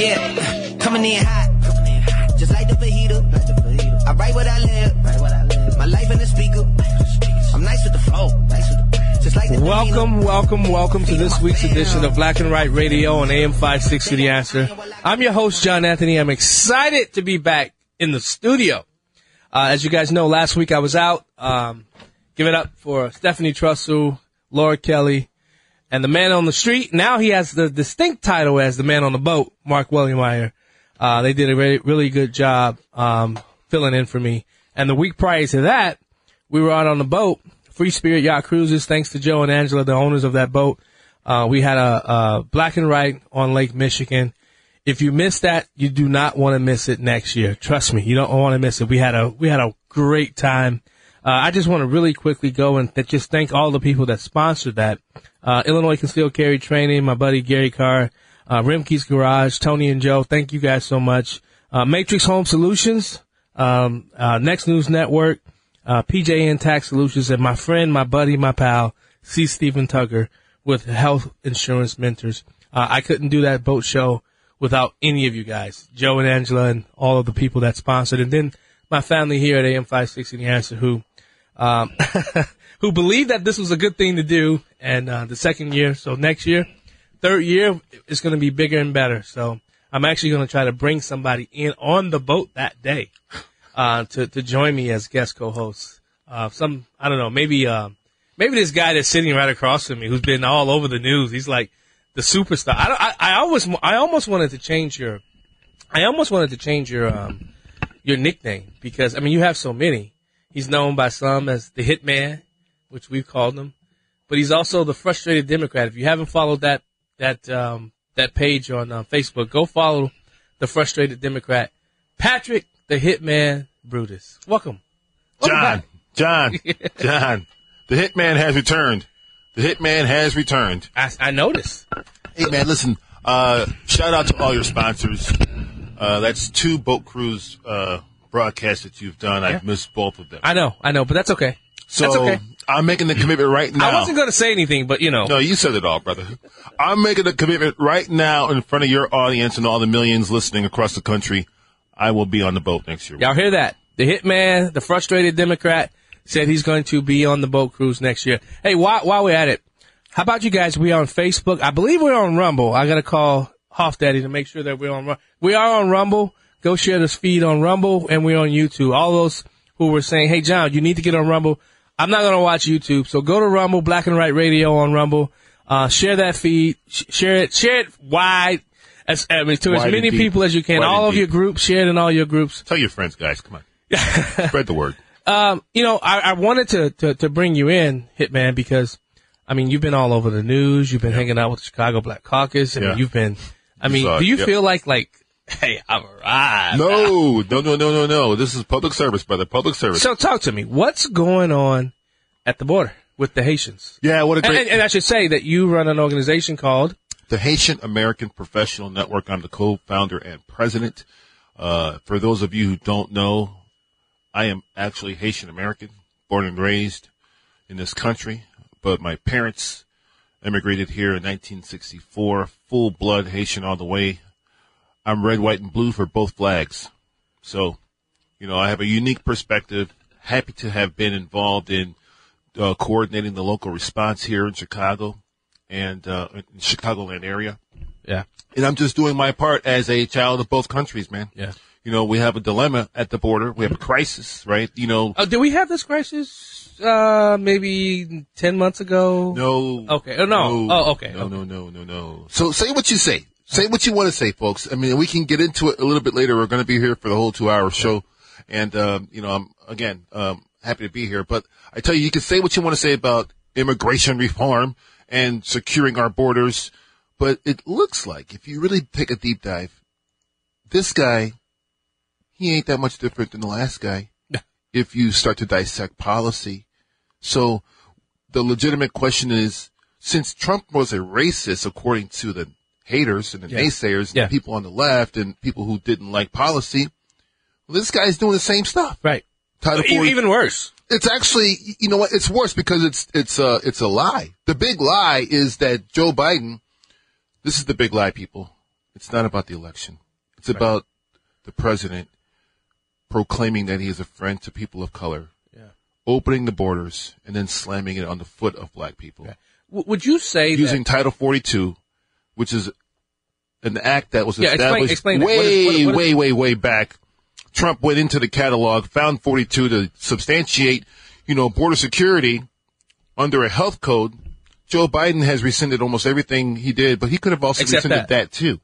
Yeah, coming in hot. Just like the fajita. I write what I live. My life in the speaker. I'm nice with the flow. Like the Welcome, welcome, welcome to this week's edition of Black and White Radio on AM 560 The Answer. I'm your host, John Anthony. I'm excited to be back in the studio. Uh, as you guys know, last week I was out. Um, give it up for Stephanie Trussell, Laura Kelly, and the man on the street. Now he has the distinct title as the man on the boat, Mark Williammeyer. Uh, they did a really, really good job, um, filling in for me. And the week prior to that, we were out on the boat, Free Spirit Yacht Cruises, thanks to Joe and Angela, the owners of that boat. Uh, we had a, a black and white on Lake Michigan. If you missed that, you do not want to miss it next year. Trust me, you don't want to miss it. We had a, we had a great time. Uh, I just want to really quickly go and th- just thank all the people that sponsored that. Uh, Illinois Concealed Carry Training, my buddy Gary Carr, uh, Rimke's Garage, Tony and Joe. Thank you guys so much. Uh, Matrix Home Solutions, um, uh, Next News Network, uh, PJN Tax Solutions, and my friend, my buddy, my pal, C. Stephen Tucker with Health Insurance Mentors. Uh, I couldn't do that boat show without any of you guys, Joe and Angela and all of the people that sponsored. And then my family here at AM 560 The Answer who, um, who believed that this was a good thing to do. And, uh, the second year, so next year, third year, it's going to be bigger and better. So I'm actually going to try to bring somebody in on the boat that day, uh, to, to join me as guest co-host. Uh, some, I don't know, maybe, uh, maybe this guy that's sitting right across from me who's been all over the news. He's like the superstar. I, I, I always, I almost wanted to change your, I almost wanted to change your, um, your nickname because, I mean, you have so many. He's known by some as the Hitman, which we've called him, but he's also the frustrated Democrat. If you haven't followed that, that, um, that page on uh, Facebook, go follow the frustrated Democrat, Patrick the Hitman Brutus. Welcome. Welcome John, back. John, John. The hitman has returned. The hitman has returned. I, I noticed. Hey man, listen. Uh, shout out to all your sponsors. Uh, that's two boat cruise uh, broadcasts that you've done. I've missed both of them. I know, I know, but that's okay. So that's okay. I'm making the commitment right now. I wasn't going to say anything, but you know. No, you said it all, brother. I'm making a commitment right now in front of your audience and all the millions listening across the country. I will be on the boat next year. Y'all hear that? The hitman, the frustrated Democrat, said he's going to be on the boat cruise next year. Hey, while, while we're at it, how about you guys? We are on Facebook. I believe we're on Rumble. I got to call Hoff Daddy to make sure that we're on. Ru- We are on Rumble. Go share this feed on Rumble, and we're on YouTube. All those who were saying, "Hey, John, you need to get on Rumble." I'm not going to watch YouTube, so go to Rumble, Black and White Radio on Rumble. Uh, share that feed. Sh- share it. Share it wide. As, I mean, to as Wide and many people as you can. Wide all of your groups. Share it in all your groups. Tell your friends, guys. Come on. Spread the word. Um, you know, I, I wanted to, to, to bring you in, Hitman, because, I mean, you've been all over the news. You've been hanging out with the Chicago Black Caucus. I mean, you've been, I mean, do you feel like, like, hey, I'm arrived? No, no, no, no, no, no. This is public service, brother. Public service. So talk to me. What's going on at the border with the Haitians? yeah, what a great. and, and I should say that you run an organization called, the Haitian American Professional Network. I'm the co-founder and president. Uh, for those of you who don't know, I am actually Haitian American, born and raised in this country, but my parents immigrated here in 1964, full blood Haitian all the way. I'm red, white, and blue for both flags. So, you know, I have a unique perspective, happy to have been involved in uh, coordinating the local response here in Chicago and uh, in Chicagoland area. Yeah. And I'm just doing my part as a child of both countries, man. Yeah. You know, we have a dilemma at the border. We have a crisis, right? You know, Oh, did we have this crisis? Uh, maybe ten months ago. no. Okay. Oh, no. Oh, okay. No, Okay. no, no, no, no. So say what you say. Say what you want to say, folks. I mean, we can get into it a little bit later. We're going to be here for the whole two hour show. And, um, you know, I'm, again, um, happy to be here. But I tell you, you can say what you want to say about immigration reform and securing our borders. But it looks like if you really take a deep dive, this guy, he ain't that much different than the last guy. if you start to dissect policy. So the legitimate question is, since Trump was a racist, according to the haters and the Yeah. naysayers and Yeah. the people on the left and people who didn't like policy, well, this guy's doing the same stuff. Right. Title E- 40 Even worse. it's actually, you know what? It's worse because it's it's a it's a lie. The big lie is that Joe Biden. This is the big lie, people. It's not about the election. It's about the president proclaiming that he is a friend to people of color, Yeah. opening the borders, and then slamming it on the foot of black people W- would you say using that? Title 42, which is an act that was Yeah, established explain. What way, is- what- what is- way, way, way back. Trump went into the catalog, found 42 to substantiate, you know, border security under a health code. Joe Biden has rescinded almost everything he did, but he could have also Except rescinded that. that, too.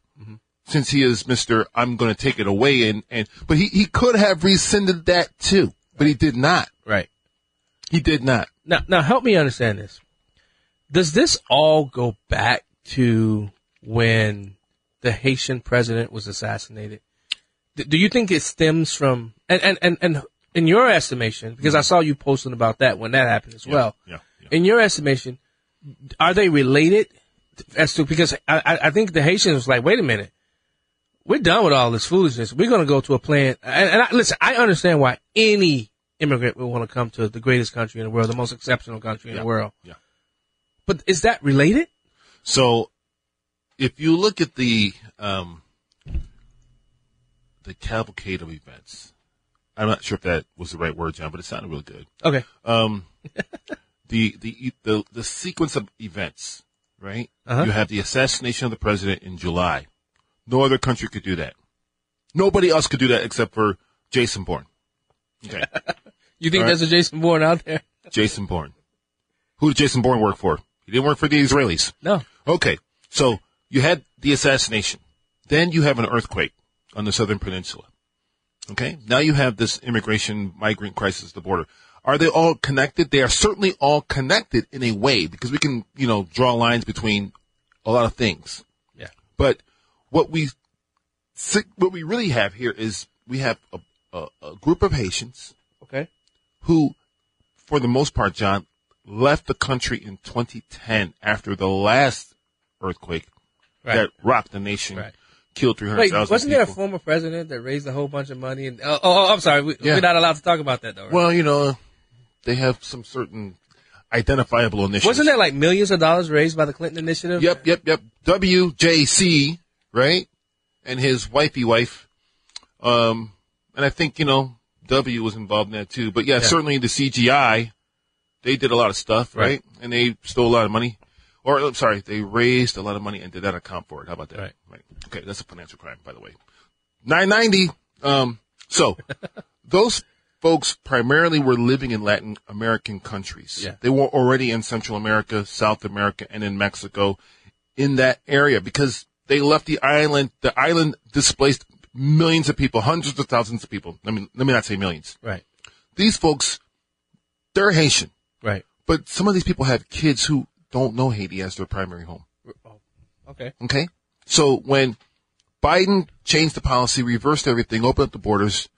Since he is Mr. I'm going to take it away and, and, but he, he could have rescinded that too, but he did not. Right. He did not. Now, now help me understand this. Does this all go back to when the Haitian president was assassinated? Do you think it stems from and and and, and in your estimation, because I mm-hmm. saw you posting about that when that happened as well. yeah, yeah. In your estimation, are they related? As to because I I- I think the Haitians was like, wait a minute, we're done with all this foolishness. We're going to go to a plan. And, and I, listen, I understand why any immigrant would want to come to the greatest country in the world, the most exceptional country in Yeah. the world. Yeah. But is that related? So, if you look at the um, the cavalcade of events, I'm not sure if that was the right word, John, but it sounded really good. Okay. Um, the, the the the sequence of events, right? Uh-huh. You have the assassination of the president in July. No other country could do that. Nobody else could do that except for Jason Bourne. Okay, You think All right. there's a Jason Bourne out there? Jason Bourne. Who did Jason Bourne work for? He didn't work for the Israelis. No. Okay, so you had the assassination. Then you have an earthquake on the southern peninsula. Okay, now you have this immigration migrant crisis at the border. Are they all connected? They are certainly all connected in a way because we can, you know, draw lines between a lot of things. Yeah. But what we what we really have here is we have a, a, a group of Haitians Okay. who, for the most part, John, left the country in 2010 after the last earthquake Right. that rocked the nation, Right. killed Wait, 300,000 wasn't there a former president that raised a whole bunch of money? And oh, oh I'm sorry, we, Yeah. we're not allowed to talk about that though. Right? well, you know, they have some certain identifiable initiatives. wasn't there like millions of dollars raised by the Clinton initiative? Yep, yep, yep. WJC, right? And his wifey wife. Um, and I think, you know, W was involved in that too. But yeah, Yeah. certainly the CGI, they did a lot of stuff, right? Right. And they stole a lot of money. Or, I'm sorry, they raised a lot of money and did not account for it. How about that? Right. Okay, that's a financial crime, by the way. 990. Um, so those folks primarily were living in Latin American countries. Yeah. They were already in Central America, South America, and in Mexico in that area because they left the island. The island displaced millions of people, hundreds of thousands of people. Let me, let me not say millions. Right. These folks, they're Haitian, Right. but some of these people have kids who don't know Haiti as their primary home. Okay. Okay. So when Biden changed the policy, reversed everything, opened up the borders,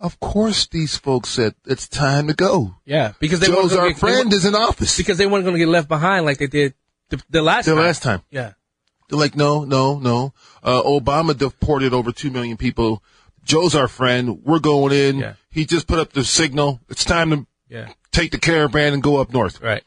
of course these folks said it's time to go. Yeah, because they Joe's our get- friend is in office. because they weren't going to get left behind like they did the, the last the time. last time. Yeah. They're like, no, no, no. Uh, Obama deported over two million people. Joe's our friend. We're going in. Yeah. He just put up the signal. It's time to Yeah. take the caravan and go up north. Right.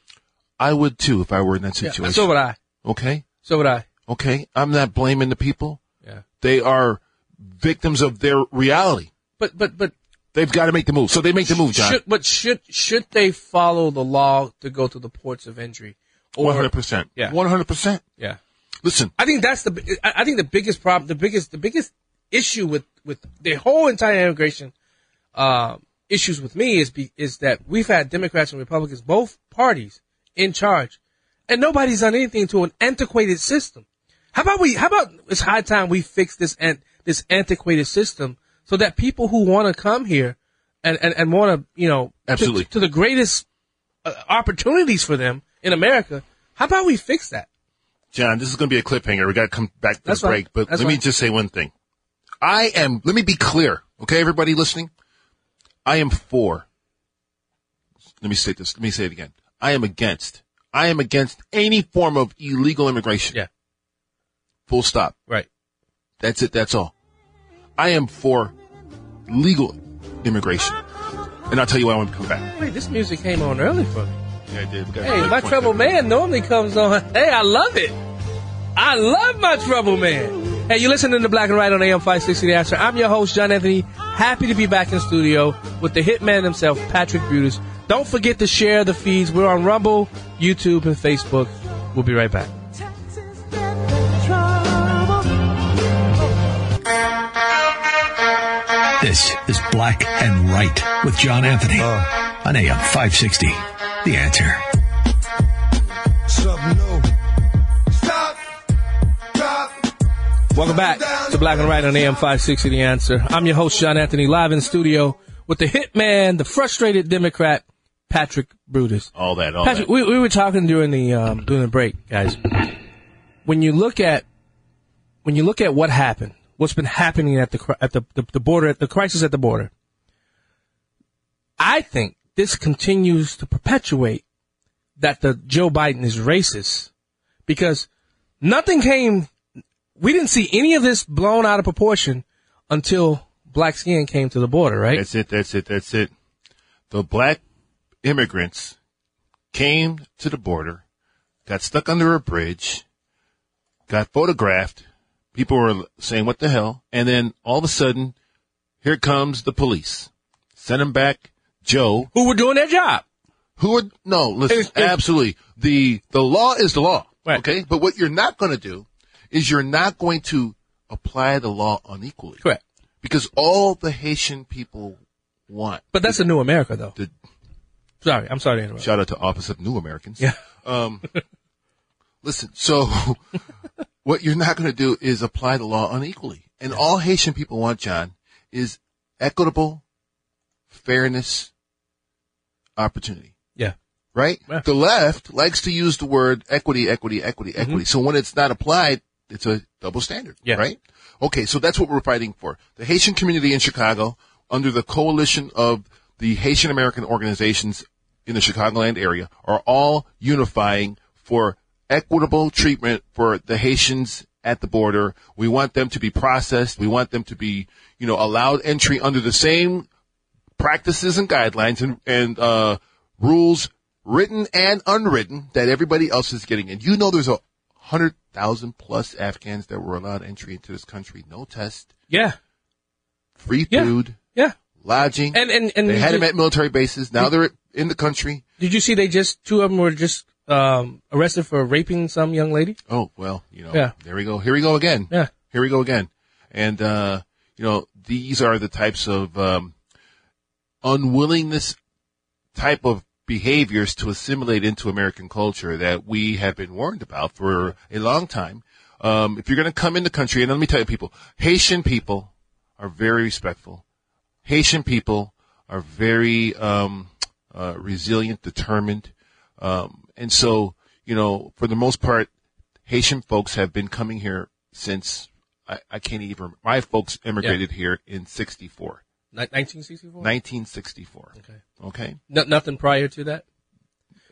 I would too if I were in that Yeah. situation. So would I. okay. So would I. Okay. I'm not blaming the people. Yeah. They are victims of their reality. But but but They've got to make the move. So they make the move, John. Should, but should should they follow the law to go to the ports of entry? One hundred percent. Yeah. One hundred percent. Yeah. Listen, I think that's the. I I think the biggest problem, the biggest, the biggest issue with with the whole entire immigration uh, issues with me is be, is that we've had Democrats and Republicans, both parties, in charge, and nobody's done anything to an antiquated system. How about we? How about it's high time we fix this and this antiquated system so that people who want to come here and and, and want to you know to- Absolutely. to, the greatest uh, opportunities for them in America. How about we fix that? John, this is going to be a cliffhanger. We got to come back to That's the break, but That's let me just say one thing. I am. Let me be clear, okay, everybody listening. I am for. Let me say this. Let me say it again. I am against. I am against any form of illegal immigration. Yeah. Full stop. Right. That's it. That's all. I am for legal immigration, and I'll tell you why when we come back. Wait, this music came on early for me. Yeah, I did. Hey, my trouble there. man normally comes on. Hey, I love it. I love my trouble man. Hey, you're listening to Black and White on AM 560 The Answer. I'm your host, John Anthony. Happy to be back in studio with the hitman himself, Patrick Brutus. Don't forget to share the feeds. We're on Rumble, YouTube, and Facebook. We'll be right back. This is Black and Right with John Anthony on AM 560. The answer. Welcome back to Black and White on AM 560 The Answer. I'm your host, John Anthony, live in studio with the hitman, the frustrated Democrat, Patrick Brutus. All that. All Patrick, that. we, we were talking during the um, during the break, guys. When you look at when you look at what happened, what's been happening at the at the, the, the border, the crisis at the border, I think this continues to perpetuate that the Joe Biden is racist because nothing came. We didn't see any of this blown out of proportion until black skin came to the border, right? That's it. That's it. That's it. The black immigrants came to the border, got stuck under a bridge, got photographed. People were saying, what the hell? And then all of a sudden, here comes the police. Send them back. Joe, Who were doing their job? who would, no, listen, It's- it's- absolutely. The, the law is the law. Right. Okay. But what you're not going to do is you're not going to apply the law unequally. Correct. Because all the Haitian people want. But that's a new America, though. The- Sorry, I'm sorry to interrupt. Shout out to Office of New Americans. Yeah. Um, listen, so what you're not going to do is apply the law unequally. And all Haitian people want, John, is equitable, fairness, opportunity. Yeah. Right? Yeah. The left likes to use the word equity, equity, equity, equity. So when it's not applied, it's a double standard. Mm-hmm. Yeah. Right? Okay, so that's what we're fighting for. The Haitian community in Chicago, under the coalition of the Haitian American organizations in the Chicagoland area, are all unifying for equitable treatment for the Haitians at the border. We want them to be processed. We want them to be, you know, allowed entry under the same practices and guidelines and, and uh, rules, written and unwritten, that everybody else is getting. And you know, there's a hundred thousand plus Afghans that were allowed entry into this country, no test, Yeah. free Yeah. food, Yeah. lodging. And and and they had them at military bases. Now they're in the country. did you see they just two of them were just um, arrested for raping some young lady? Oh well, you know. Yeah. There we go. Here we go again. Yeah. Here we go again. And uh, you know, these are the types of um, unwillingness type of behaviors to assimilate into American culture that we have been warned about for a long time. Um, if you're going to come in the country, and let me tell you, people, Haitian people are very respectful. Haitian people are very um, uh, resilient, determined, um, and so you know, for the most part, Haitian folks have been coming here since I, I can't even. My folks immigrated here in '64, 1964. 1964. Okay. Okay, No, nothing prior to that.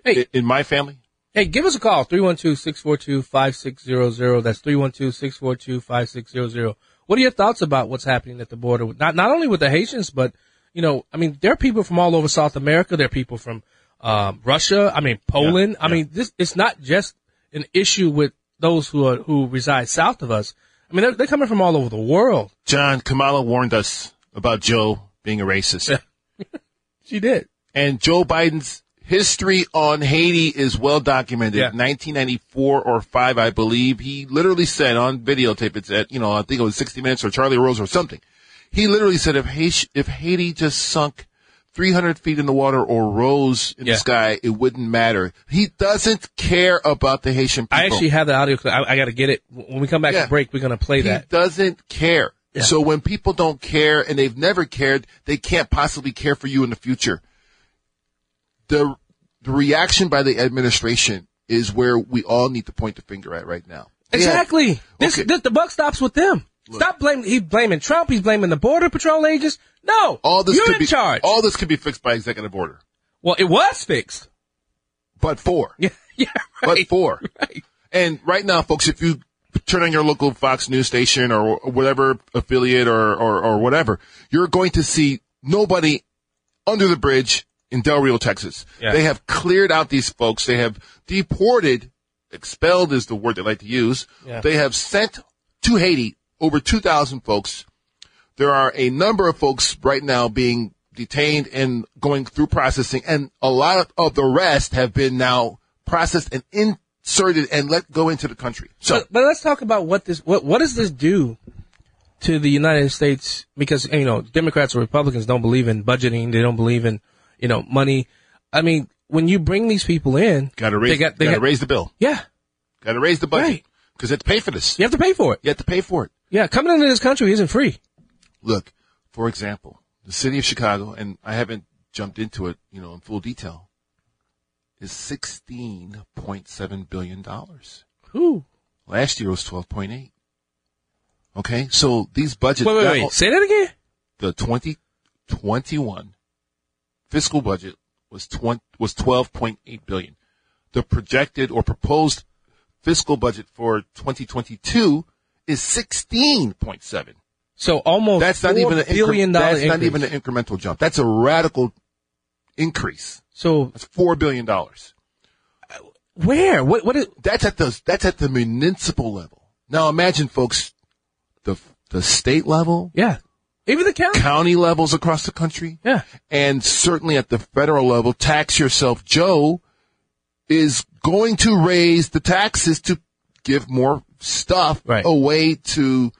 Hey, in, in my family, hey, give us a call 312-642-5600. That's 312-642-5600. What are your thoughts about what's happening at the border? Not not only with the Haitians, but you know, I mean, there are people from all over South America. There are people from um, Russia. I mean, Poland. I mean, this it's not just an issue with those who are who reside south of us. I mean, they're, they're coming from all over the world. John Kamala warned us about Joe being a racist. She did. And Joe Biden's history on Haiti is well documented. Yeah. 1994 or 5, I believe. He literally said on videotape, it's at, you know, I think it was 60 Minutes or Charlie Rose or something. He literally said if Haiti, if Haiti just sunk 300 feet in the water or rose in Yeah. the sky, it wouldn't matter. He doesn't care about the Haitian people. I actually have the audio clip. I, I got to get it. When we come back Yeah. to break, we're going to play he that. He doesn't care. Yeah. So when people don't care and they've never cared, they can't possibly care for you in the future. The, the reaction by the administration is where we all need to point the finger at right now. Have- Exactly. This, Okay. this, the buck stops with them. Stop blaming. He's blaming Trump. He's blaming the border patrol agents. No, all this you're could in be charge. all this could be fixed by executive order, well, it was fixed. but for Yeah, yeah, but right. for Right. And right now, folks, if you turn on your local Fox news station or whatever affiliate or, or, or whatever, you're going to see nobody under the bridge in Del Rio, Texas. Yeah. They have cleared out these folks. They have deported, expelled is the word they like to use. Yeah. They have sent to Haiti over 2,000 folks. There are a number of folks right now being detained and going through processing, and a lot of the rest have been now processed and inserted and let go into the country. So, But, but let's talk about what this what what does this do to the United States? Because you know, Democrats or Republicans don't believe in budgeting. They don't believe in you know money. I mean, when you bring these people in, got to raise, They got, they gotta got, raise the bill. yeah. Got to raise the budget Right. Because you have to pay for this. You have to pay for it. You have to pay for it. Yeah, coming into this country isn't free. Look, for example, the city of Chicago, and I haven't jumped into it, you know, in full detail, is sixteen point seven billion dollars. Ooh. Last year was twelve point eight. Okay, so these budgets. Wait, wait, wait. Say that again. the 2021 fiscal budget was 20, was 12.8 billion. The projected or proposed fiscal budget for 2022 is 16.7. So almost That's not even an billion incre- dollar That's not even an incremental jump. That's a radical increase. So That's four billion dollars. where? What? What is? That's at the that's at the municipal level. Now imagine, folks, the the state level, Yeah. Even the county. county levels across the country. Yeah. and certainly at the federal level, tax yourself Joe is going to raise the taxes to give more stuff Right. away to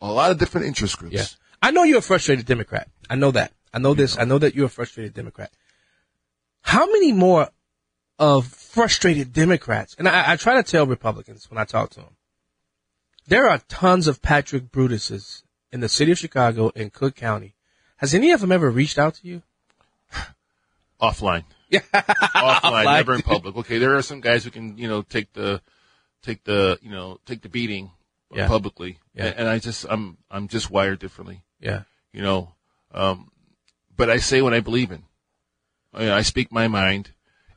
a lot of different interest groups. Yeah. I know you're a frustrated Democrat. I know that. I know this. I know that you're a frustrated Democrat. How many more of frustrated Democrats? And I, I try to tell Republicans when I talk to them, there are tons of Patrick Brutuses in the city of Chicago and Cook County. Has any of them ever reached out to you? Offline. Offline, Offline. never in public. Okay, there are some guys who can, you know, take the, take the, you know, take the beating Yeah. publicly. Yeah. And, and I just, I'm, I'm just wired differently. Yeah. you know. Um, but I say what I believe in. I, I speak my mind,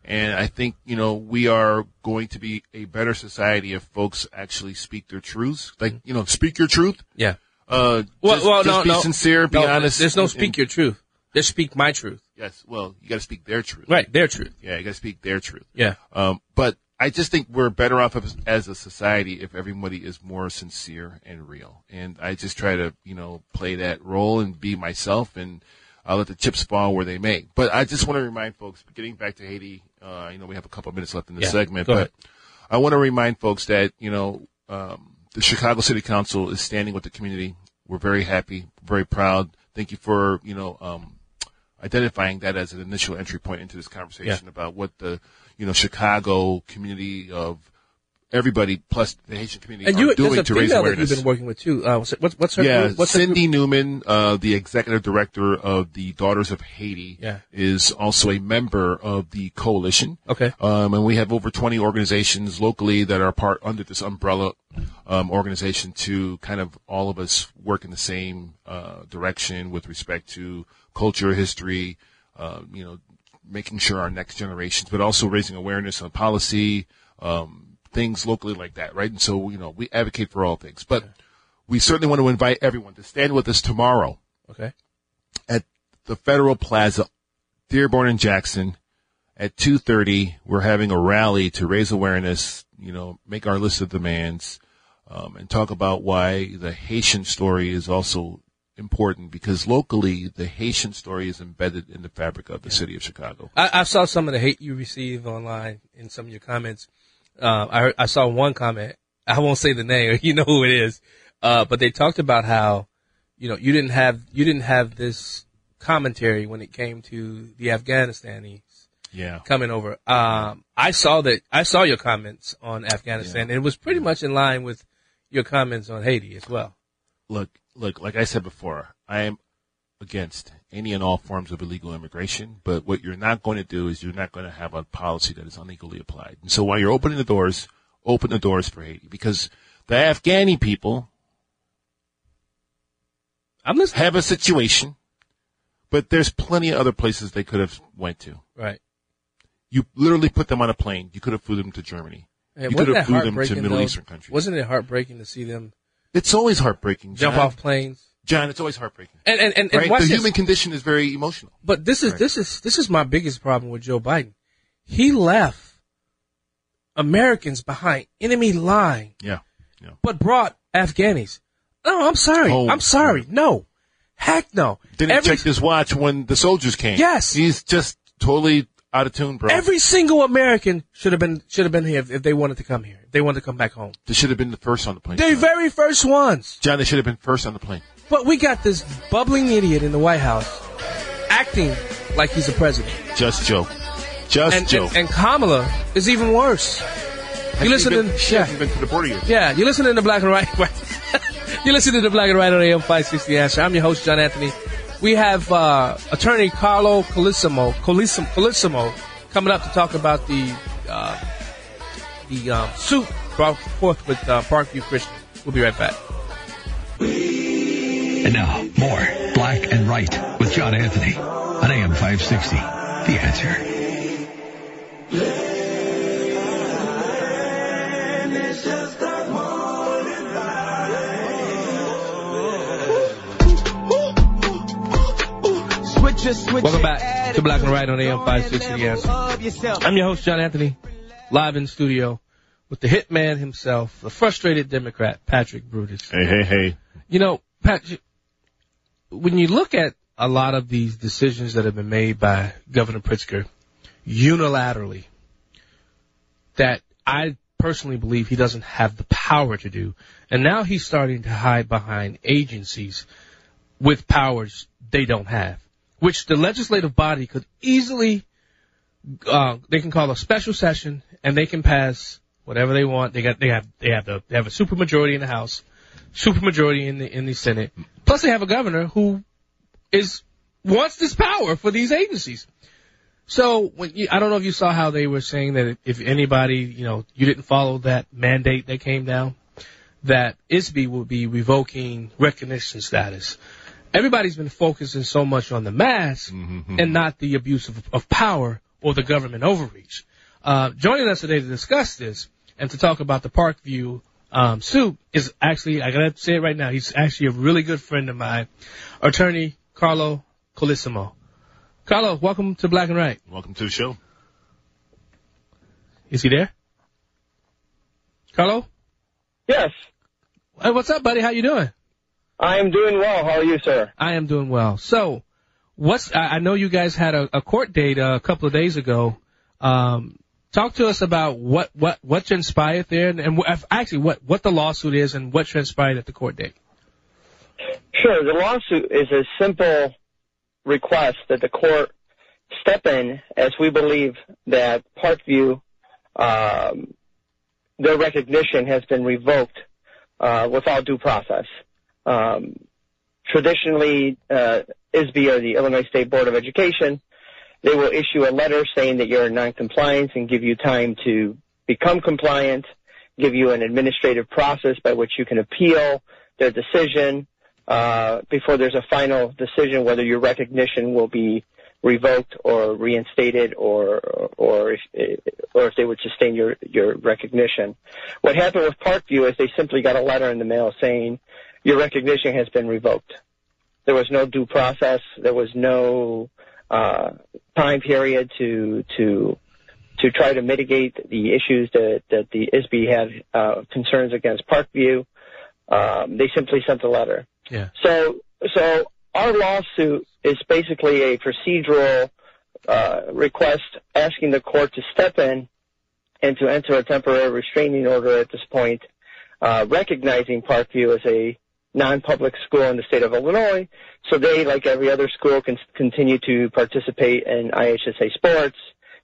and I think you know we are going to be a better society if folks actually speak their truths. Like you know, speak your truth. Yeah. Uh, Well, just, well, just no, be no. sincere, be No, honest. There's no speak and- your truth. There's speak my truth. Yes, well, you got to speak their truth. Right. Their truth. Yeah, you got to speak their truth. Yeah. Um, but I just think we're better off as, as a society if everybody is more sincere and real. And I just try to, you know, play that role and be myself and I'll let the chips fall where they may. But I just want to remind folks, getting back to Haiti, uh, you know, we have a couple of minutes left in this Yeah, segment, but ahead. I want to remind folks that, you know, um, the Chicago City Council is standing with the community. We're very happy, very proud. Thank you for, you know, um, identifying that as an initial entry point into this conversation about what the, you know, Chicago community of everybody plus the Haitian community And you, are doing to raise awareness. you've been working with too. Uh, what's, what's, what's her? Yeah, what's Cindy group? Newman, uh, the executive director of the Daughters of Haiti, Yeah. is also a member of the coalition. Okay. Um, and we have over 20 organizations locally that are part under this umbrella um, organization to kind of all of us work in the same uh, direction with respect to culture, history, uh, you know, making sure our next generations, but also raising awareness on policy, um, things locally like that, right? And so, you know, we advocate for all things, but we certainly want to invite everyone to stand with us tomorrow Okay. at the Federal Plaza, Dearborn and Jackson at 2.30. We're having a rally to raise awareness, you know, make our list of demands, um, and talk about why the Haitian story is also important because locally the Haitian story is embedded in the fabric of the city of Chicago. I, I saw some of the hate you receive online in some of your comments. Uh, I I saw one comment. I won't say the name. You know who it is. Uh, but they talked about how, you know, you didn't have you didn't have this commentary when it came to the Afghanistanis Yeah. coming over. Um, I saw that. I saw your comments on Afghanistan, and it was pretty much in line with your comments on Haiti as well. Look, look, like I said before, I am against any and all forms of illegal immigration, but what you're not going to do is you're not going to have a policy that is unequally applied. And so while you're opening the doors, open the doors for Haiti because the Afghani people I'm listening. have a situation, but there's plenty of other places they could have went to. Right. You literally put them on a plane. You could have flew them to Germany. Yeah, you could have flew them to Middle though? Eastern countries. Wasn't it heartbreaking to see them It's always heartbreaking. jump John. off planes? John, it's always heartbreaking. And and and, Right? The this. human condition is very emotional. But this is Right. this is this is my biggest problem with Joe Biden. He left Americans behind enemy line, Yeah. Yeah. but brought Afghanis. No, I'm sorry. Oh. I'm sorry. No. Heck no. Didn't every, check his watch when the soldiers came. Yes. He's just totally out of tune, bro. every single American should have been should have been here if, if they wanted to come here. If they wanted to come back home. they should have been the first on the plane. The very first ones. John, they should have been first on the plane. But we got this bubbling idiot in the White House acting like he's a president. Just joke. Just And, Joe. and, and Kamala is even worse. You listen been, to she yeah. hasn't been to the border yet. Yeah, you're listening to Black and White. you're listening to the Black and White on AM 560 Answer. I'm your host, John Anthony. We have uh, attorney Carlo Colissimo, Colissimo, Colissimo coming up to talk about the uh, the um, suit brought forth with uh, Parkview Christian. We'll be right back. And now, more Black and Right with John Anthony on AM 560. The answer. Welcome back to Black and White on AM 560 The I'm your host, John Anthony, live in studio with the hitman himself, the frustrated Democrat, Patrick Brutus. Hey, hey, hey. You know, Pat, when you look at a lot of these decisions that have been made by Governor Pritzker unilaterally, that I personally believe he doesn't have the power to do, and now he's starting to hide behind agencies with powers they don't have, which the legislative body could easily, uh, they can call a special session and they can pass whatever they want. They got, they have, they have the, they have a supermajority in the House, supermajority in the, in the Senate. Plus they have a governor who is, wants this power for these agencies. So when you, I don't know if you saw how they were saying that if anybody, you know, you didn't follow that mandate that came down, that ISB will be revoking recognition status. Everybody's been focusing so much on the mask and not the abuse of, of power or the government overreach. Uh, joining us today to discuss this and to talk about the Parkview um, suit is actually, I gotta say it right now, he's actually a really good friend of mine, attorney Carlo Colissimo. Carlo, welcome to Black and Right. Welcome to the show. Is he there? Carlo? Yes, Hey, what's up, buddy? How you doing? I am doing well. How are you, sir? I am doing well. So, what's I, I know you guys had a, a court date uh, a couple of days ago. Um, talk to us about what what what transpired there, and, and actually what what the lawsuit is, and what transpired at the court date. Sure. The lawsuit is a simple request that the court step in as we believe that Parkview, um, their recognition has been revoked uh, without due process. Um, traditionally, uh, or the Illinois State Board of Education, they will issue a letter saying that you're in noncompliance and give you time to become compliant, give you an administrative process by which you can appeal their decision uh, before there's a final decision whether your recognition will be revoked or reinstated or or if or if they would sustain your your recognition. What happened with Parkview is they simply got a letter in the mail saying your recognition has been revoked. There was no due process. There was no uh, time period to to to try to mitigate the issues that that the ISB had uh, concerns against Parkview. Um, they simply sent a letter. Yeah. So so our lawsuit is basically a procedural uh, request asking the court to step in and to enter a temporary restraining order at this point, uh, recognizing Parkview as a non-public school in the state of Illinois, so they, like every other school, can continue to participate in IHSA sports.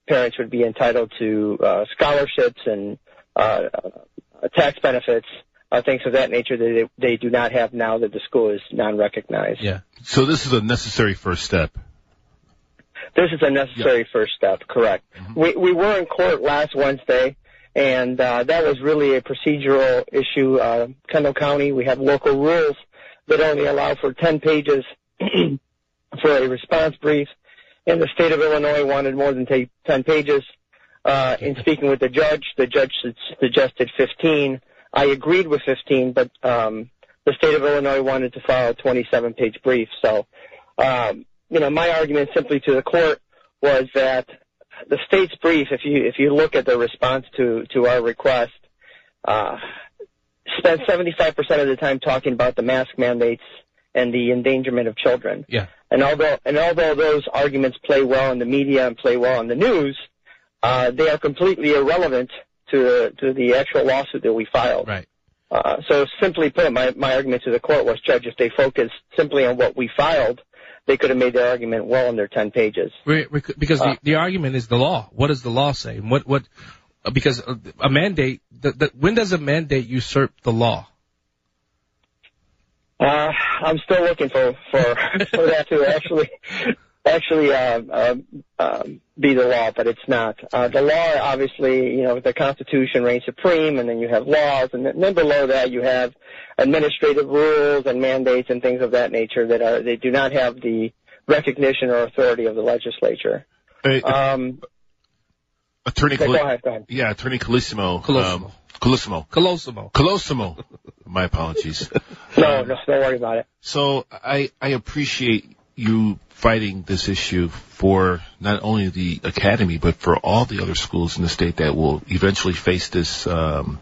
Parents would be entitled to uh, scholarships and uh, tax benefits, uh, things of that nature that they, they do not have now that the school is non-recognized. Yeah. So this is a necessary first step. This is a necessary first step, correct. We, we were in court last Wednesday, and uh, that was really a procedural issue. Uh, Kendall County, we have local rules that only allow for 10 pages for a response brief, and the state of Illinois wanted more than ta 10 pages. Uh, in speaking with the judge, the judge suggested 15. I agreed with 15, but um, the state of Illinois wanted to file a 27-page brief. So, um, you know, my argument simply to the court was that the state's brief, if you if you look at the response to to our request, uh, spent 75% of the time talking about the mask mandates and the endangerment of children. Yeah. And although and although those arguments play well in the media and play well in the news, uh, they are completely irrelevant to to the actual lawsuit that we filed. Right. Uh, so simply put, my, my argument to the court was, Judge, if they focused simply on what we filed, they could have made their argument well in their 10 pages. We- we Because Uh, the, the argument is the law. What does the law say? What what? Because a a mandate. The, the, when does a mandate usurp the law? Uh, I'm still looking for, for, for that to actually, actually, uh, uh, um, be the law, but it's not. Uh, the law, obviously, you know, the Constitution reigns supreme, and then you have laws, and then below that you have administrative rules and mandates and things of that nature that are, they do not have the recognition or authority of the legislature. Hey, Um, Attorney, okay, go ahead, go ahead. yeah, Attorney Colissimo. Colosimo. Um, Colissimo. Colosimo. Colosimo. My apologies. No, no, don't worry about it. So I, I appreciate you fighting this issue for not only the academy, but for all the other schools in the state that will eventually face this, um,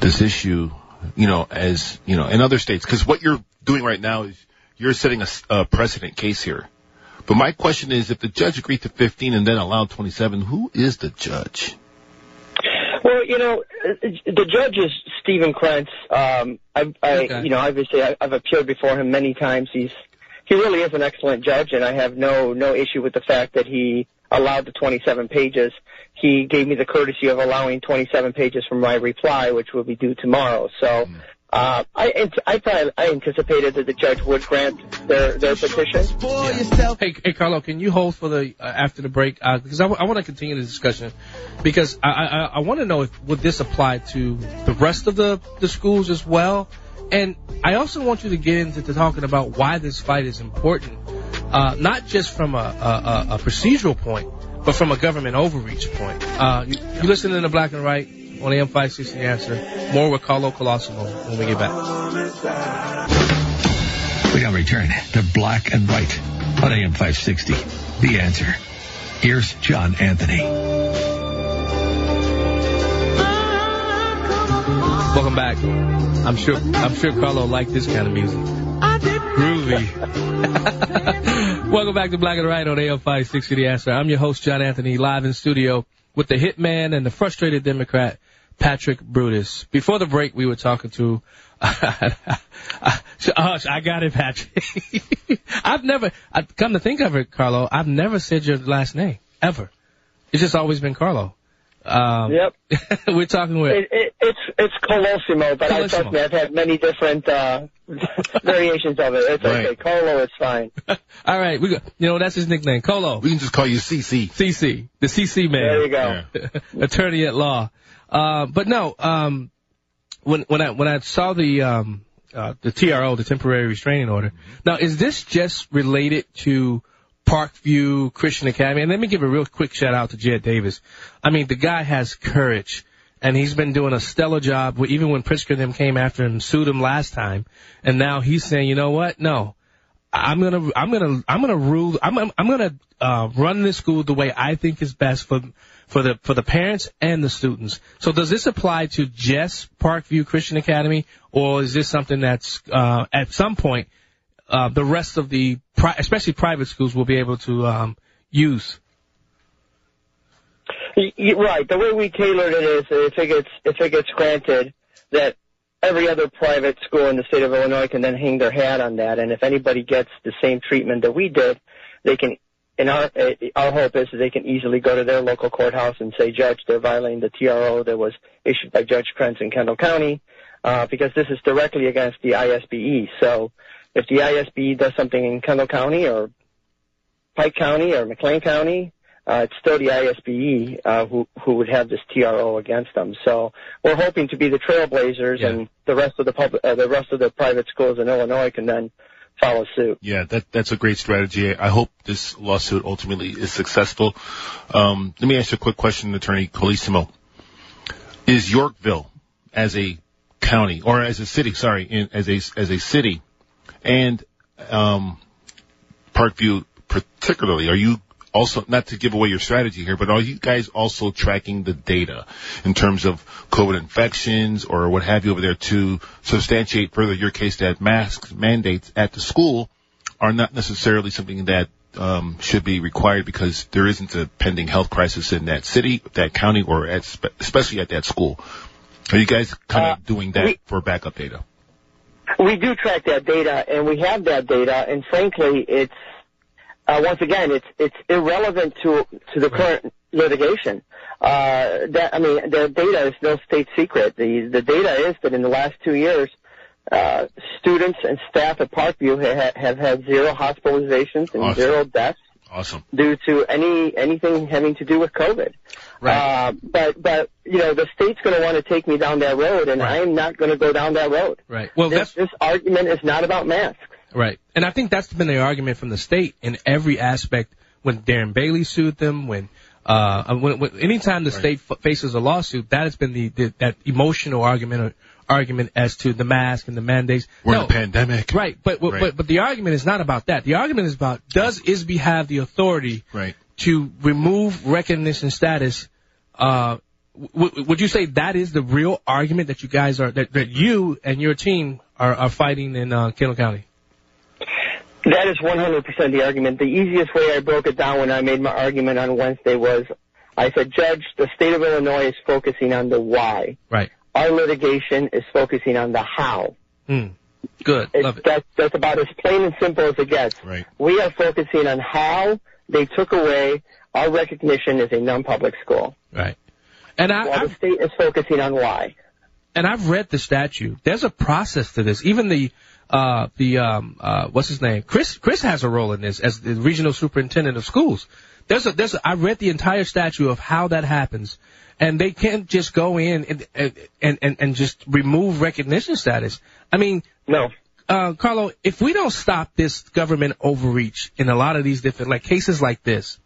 this issue, you know, as, you know, in other states. Cause what you're doing right now is you're setting a precedent case here. But my question is, if the judge agreed to 15 and then allowed 27, who is the judge? Well, you know, the judge is Stephen Krentz. Um, I, I Okay. you know, obviously I, I've appeared before him many times. He's he really is an excellent judge, and I have no no issue with the fact that he allowed the 27 pages. He gave me the courtesy of allowing 27 pages from my reply, which will be due tomorrow. So. Uh, I, I, probably, I anticipated that the judge would grant their, their petition. Hey, hey, Carlo, can you hold for the uh, after the break? Uh, because I, want to continue the discussion because I, I, I want to know if would this apply to the rest of the the schools as well, and I also want you to get into to talking about why this fight is important, uh, not just from a, a, a, procedural point, but from a government overreach point. Uh, you, you listening to Black and White on AM 560 The Answer. More with Carlo Colosimo when we get back. We now return to Black and White on AM 560. The answer. Here's John Anthony. Welcome back. I'm sure I'm sure Carlo liked this kind of music. Groovy. Welcome back to Black and White on AM 560 The Answer. I'm your host, John Anthony, live in studio with the hitman and the frustrated Democrat, Patrick Brutus. Before the break, we were talking to. oh, I got it, Patrick. I've never, come to think of it, Carlo, I've never said your last name ever. It's just always been Carlo. Um, Yep. we're talking with. It, it, it's it's Colosimo, but I trust me, I've had many different uh, variations of it. It's Right. okay. Colo it's fine. All right, we go. You know that's his nickname, Colo. We can just call you CC. CC, the CC man. There you go. attorney at law. Uh, but no, um, when when I when I saw the um, uh, the TRO, the temporary restraining order. Now, is this just related to Parkview Christian Academy? And let me give a real quick shout out to Jed Davis. I mean, the guy has courage. And he's been doing a stellar job, even when Pritzker and them came after him, and sued him last time. And now he's saying, you know what? No, I'm gonna, I'm gonna, I'm gonna rule. I'm, I'm, I'm gonna uh, run this school the way I think is best for, for the, for the parents and the students. So does this apply to just Parkview Christian Academy, or is this something that's uh, at some point uh, the rest of the, pri- especially private schools, will be able to um, use. Right. The way we tailored it is if it gets if it gets granted that every other private school in the state of Illinois can then hang their hat on that, and if anybody gets the same treatment that we did, they can. And our uh, our hope is that they can easily go to their local courthouse and say, Judge, they're violating the TRO that was issued by Judge Krentz in Kendall County, uh, because this is directly against the ISBE. So, if the ISBE does something in Kendall County or Pike County or McLean County, uh, it's still the ISBE uh, who who would have this TRO against them. So we're hoping to be the trailblazers, Yeah. and the rest of the public, uh, the rest of the private schools in Illinois can then follow suit. Yeah, that that's a great strategy. I hope this lawsuit ultimately is successful. Um, let me ask you a quick question, Attorney Colissimo. Is Yorkville as a county or as a city, sorry, in, as a as a city, and um, Parkview particularly, are you also not to give away your strategy here, but are you guys also tracking the data in terms of COVID infections or what have you over there to substantiate further your case that masks mandates at the school are not necessarily something that um, should be required because there isn't a pending health crisis in that city, that county, or at spe- especially at that school. Are you guys kind of Uh, doing that we- for backup data? We do track that data, and we have that data, and frankly, it's uh, once again, it's it's irrelevant to to the current litigation. Uh, that I mean, the data is no state secret. The the data is that in the last two years, uh, students and staff at Parkview ha- have had zero hospitalizations and Awesome. zero deaths Awesome. due to any anything having to do with COVID. Right. Uh, but but you know the state's going to want to take me down that road, and Right. I'm not going to go down that road. Right. Well, This, this argument is not about masks. Right. And I think that's been the argument from the state in every aspect when Darren Bailey sued them, when, uh, when, when anytime the state f- faces a lawsuit, that has been the, the that emotional argument or argument as to the mask and the mandates. We're no, in a pandemic. Right. But, but, Right. but, but the argument is not about that. The argument is about does ISB have the authority Right. to remove recognition status, uh, w- w- would you say that is the real argument that you guys are, that, that you and your team are, are fighting in, uh, Kendall County? That is 100% the argument. The easiest way I broke it down when I made my argument on Wednesday was I said, Judge, the state of Illinois is focusing on the why. Right. Our litigation is focusing on the how. Hmm. Good. It's, Love it. That's, that's about as plain and simple as it gets. Right. We are focusing on how they took away our recognition as a non-public school, Right. And I, while the I've, state is focusing on why. and I've read the statute. There's a process to this. Even the uh the um uh what's his name? Chris Chris has a role in this as the regional superintendent of schools. There's a there's a, I read the entire statute of how that happens. And they can't just go in and and and, and just remove recognition status. I mean, No. uh, Carlo, if we don't stop this government overreach in a lot of these different, like cases like this,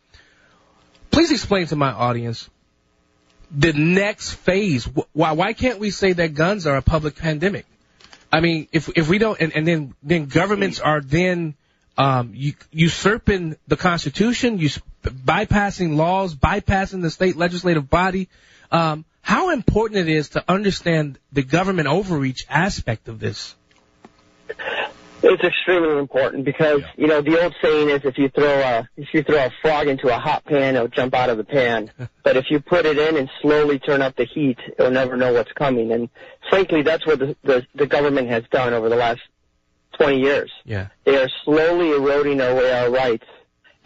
please explain to my audience the next phase. Why, why can't we say that guns are a public pandemic? I mean, if, if we don't, and, and then, then governments are then, um, usurping the Constitution, bypassing laws, bypassing the state legislative body. Um, how important it is to understand the government overreach aspect of this. It's extremely important because you know the old saying is if you throw a if you throw a frog into a hot pan, it'll jump out of the pan. but if you put it in and slowly turn up the heat, it'll never know what's coming. And frankly, that's what the the, the government has done over the last 20 years. Yeah. They are slowly eroding away our rights,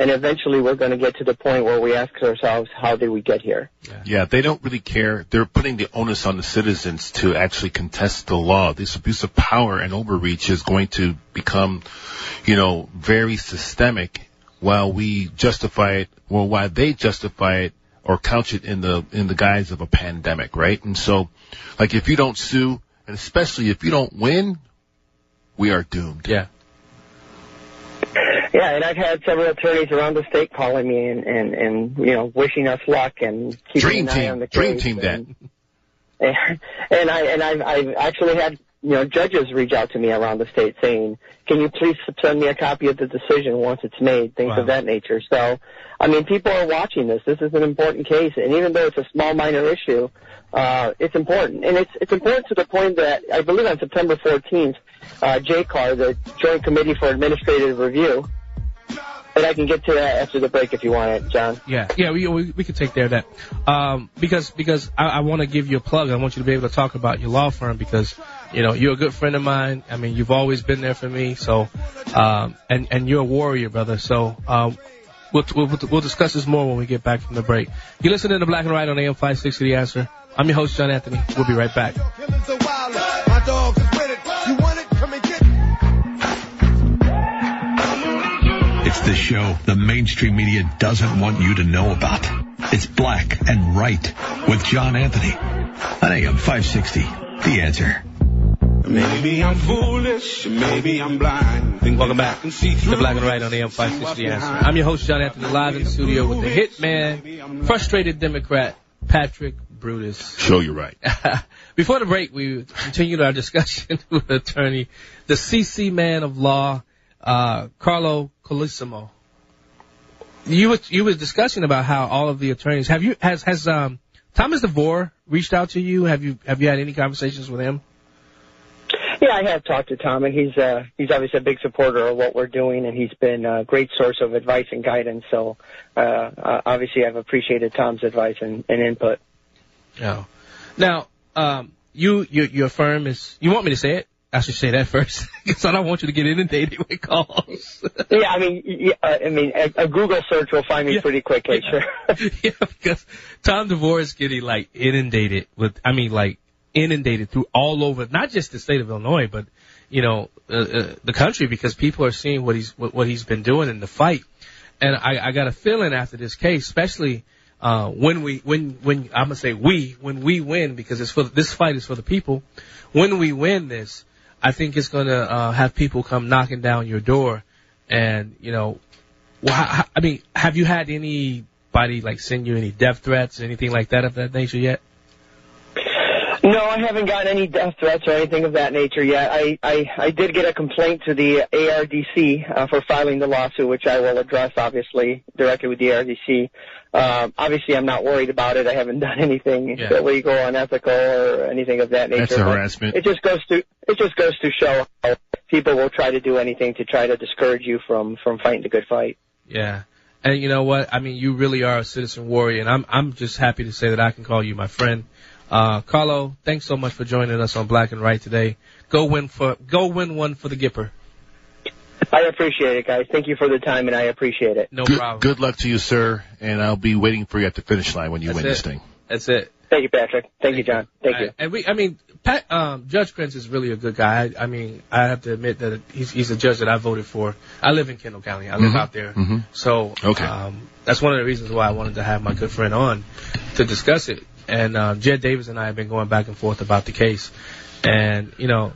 and eventually we're going to get to the point where we ask ourselves, how did we get here? Yeah, they don't really care. They're putting the onus on the citizens to actually contest the law. This abuse of power and overreach is going to become, you know, very systemic while we justify it, well, while they justify it or couch it in the, in the guise of a pandemic, right? And so, like, if you don't sue, and especially if you don't win, we are doomed. Yeah. Yeah, and I've had several attorneys around the state calling me and and, and you know wishing us luck and keeping Dream an eye on team, the dream case team that. and, and I and I've I've actually had you know, judges reach out to me around the state saying, "Can you please send me a copy of the decision once it's made?" Things Wow. of that nature. So, I mean, people are watching this. This is an important case, and even though it's a small, minor issue, uh, it's important, and it's it's important to the point that I believe on September 14th, uh, JCAR, the Joint Committee for Administrative Review, and I can get to that after the break if you want it, John. Yeah, yeah, we we, we could take care of that. Um, because because I, I want to give you a plug. I want you to be able to talk about your law firm because you know you're a good friend of mine. I mean, you've always been there for me. So, um, and and you're a warrior, brother. So, um, we'll we'll, we'll discuss this more when we get back from the break. You're listening to Black and Right on AM 560 The Answer. I'm your host, John Anthony. We'll be right back. The show the mainstream media doesn't want you to know about. It's Black and Right with John Anthony on AM 560. The answer. Maybe I'm foolish, maybe I'm blind. Think Welcome back can see to Black and Right on AM 560 The Answer. I'm your host, John Anthony, live in the studio with the hitman, frustrated Democrat, Patrick Brutus. Show you right. Before the break, we continued our discussion with attorney, the CC man of law, uh, Carlo Colissimo. You were, you were discussing about how all of the attorneys, have you, has, has, um, Thomas DeVore reached out to you? Have you, have you had any conversations with him? Yeah, I have talked to Tom, and he's uh, he's obviously a big supporter of what we're doing, and he's been a great source of advice and guidance. So, uh, uh, obviously, I've appreciated Tom's advice and, and input. No. Now, um, you, your, your firm is, you want me to say it? I should say that first, because I don't want you to get inundated with calls. Yeah, I mean, yeah, I mean, a, a Google search will find me Yeah. pretty quickly. Sure. yeah, because Tom DeVore is getting like inundated with, I mean, like inundated through all over, not just the state of Illinois, but you know, uh, uh, the country because people are seeing what he's what, what he's been doing in the fight, and I, I got a feeling after this case, especially uh, when we when when I'm gonna say we when we win because it's for this fight is for the people. When we win this, I think it's gonna uh, have people come knocking down your door, and you know, well, how, I mean, have you had anybody like send you any death threats, anything like that of that nature yet? No, I haven't gotten any death threats or anything of that nature yet. I, I, I did get a complaint to the ARDC uh, for filing the lawsuit, which I will address, obviously, directly with the ARDC. Um, obviously, I'm not worried about it. I haven't done anything Yeah. illegal, unethical, or anything of that nature. That's harassment. It just goes to it just goes to show how people will try to do anything to try to discourage you from from fighting the good fight. Yeah. And you know what? I mean, you really are a citizen warrior, and I'm I'm just happy to say that I can call you my friend. Uh, Carlo, thanks so much for joining us on Black and Right today. Go win for go win one for the Gipper. I appreciate it, guys. Thank you for the time, and I appreciate it. No Good, problem. good luck to you, sir, and I'll be waiting for you at the finish line when you That's win it. this thing. That's it. Thank you, Patrick. Thank you, John. Thank you. Uh, And we, I mean, Pat, um, Judge Prince is really a good guy. I, I mean, I have to admit that he's, he's a judge that I voted for. I live in Kendall County. I live Mhm. out there. Mhm. So, Okay. um, that's one of the reasons why I wanted to have my good friend on to discuss it. And, uh, Jed Davis and I have been going back and forth about the case. And, you know,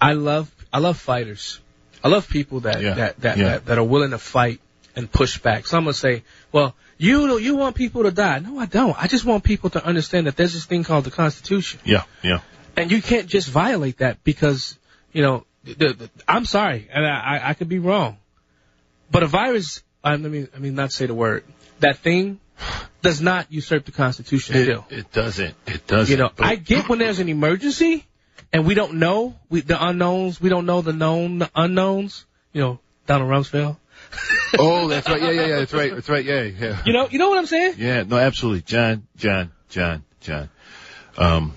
I love, I love fighters. I love people that, Yeah. that, that, Yeah. that, that are willing to fight and push back. Some will say, well, you, you want people to die. No, I don't. I just want people to understand that there's this thing called the Constitution Yeah, yeah. and you can't just violate that because you know the, the, I'm sorry and I, I I could be wrong, but a virus I mean I mean not say the word that thing does not usurp the Constitution. It, still, it doesn't. It doesn't. you know I get when there's an emergency and we don't know we, the unknowns we don't know the known the unknowns. You know Donald Rumsfeld. oh, that's right. Yeah, yeah, yeah. That's right. That's right. Yeah, yeah. You know you know what I'm saying? Yeah, no, absolutely. John, John, John, John. Um,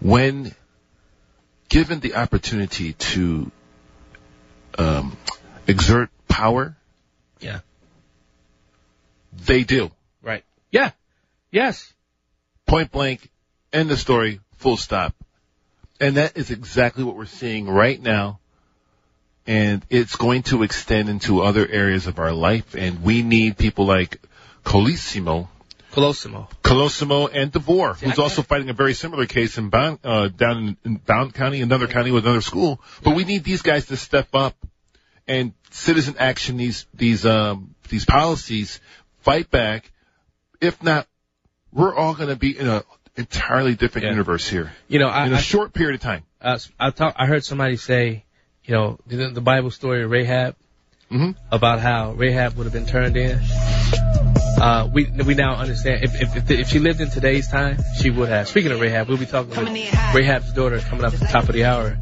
when given the opportunity to um, exert power, Yeah. they do. Yeah. Yes. Point blank, end the story, full stop. And that is exactly what we're seeing right now. And it's going to extend into other areas of our life. And we need people like Colissimo, Colosimo. Colosimo and DeVore, I who's also fighting a very similar case in Bond, uh, down in, Bond County, another county with another school. But we need these guys to step up and citizen action these these um these policies, fight back. If not, we're all going to be in a entirely different Yeah. universe here You know I, in a I short period of time. uh, I talk, I heard somebody say, you know, the, the Bible story of Rahab Mm-hmm. about how Rahab would have been turned in. Uh, we we now understand if if if, if she lived in today's time, she would have. Speaking of Rahab, we'll be talking about Rahab's daughter coming up at the top of the hour.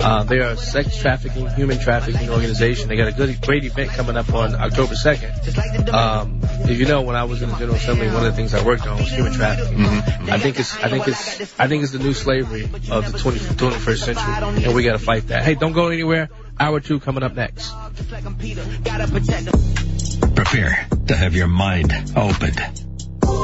Uh, they are a sex trafficking, human trafficking organization. They got a good, great event coming up on October 2nd. Um, if you know, when I was in the General Assembly, one of the things I worked on was human trafficking. I think it's, I think it's, I think it's the new slavery of the 20, 21st century, and we got to fight that. Hey, don't go anywhere. Hour two coming up next. Prepare to have your mind opened.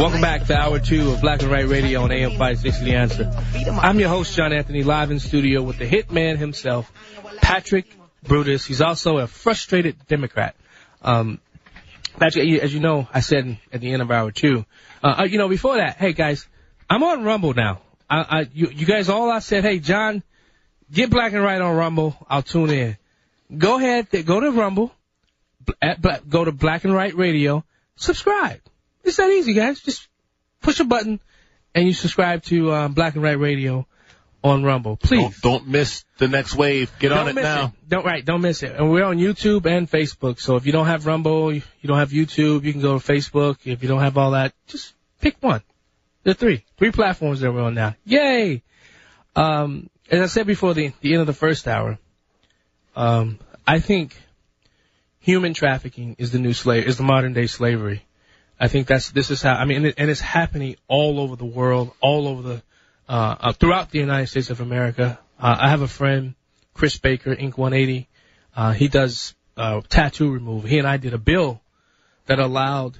Welcome back to hour two of Black and Right Radio on AM 560 The Answer. I'm your host, John Anthony, live in studio with the hitman himself, Patrick Brutus. He's also a frustrated Democrat. Um, Patrick, as you know, I said at the end of hour two, uh, uh, you know, before that, hey guys, I'm on Rumble now. I, I, you, you guys all I said, hey John, get Black and Right on Rumble. I'll tune in. Go ahead, go to Rumble, at, go to Black and Right Radio, subscribe. It's that easy, guys. Just push a button and you subscribe to um, Black and Right Radio on Rumble. Please. Don't, don't miss the next wave. Get on Don't it miss now. It. Don't right. Don't miss it. And we're on YouTube and Facebook. So if you don't have Rumble, you you don't have YouTube, you can go to Facebook. If you don't have all that, just pick one. There are three, three platforms that we're on now. Yay! Um, as I said before the the end of the first hour, um, I think human trafficking is the new slave, is the modern day slavery. I think that's this is how I mean, and, it, and it's happening all over the world, all over the uh, uh, throughout the United States of America. Uh, I have a friend, Chris Baker, Ink 180. Uh, he does uh, tattoo removal. He and I did a bill that allowed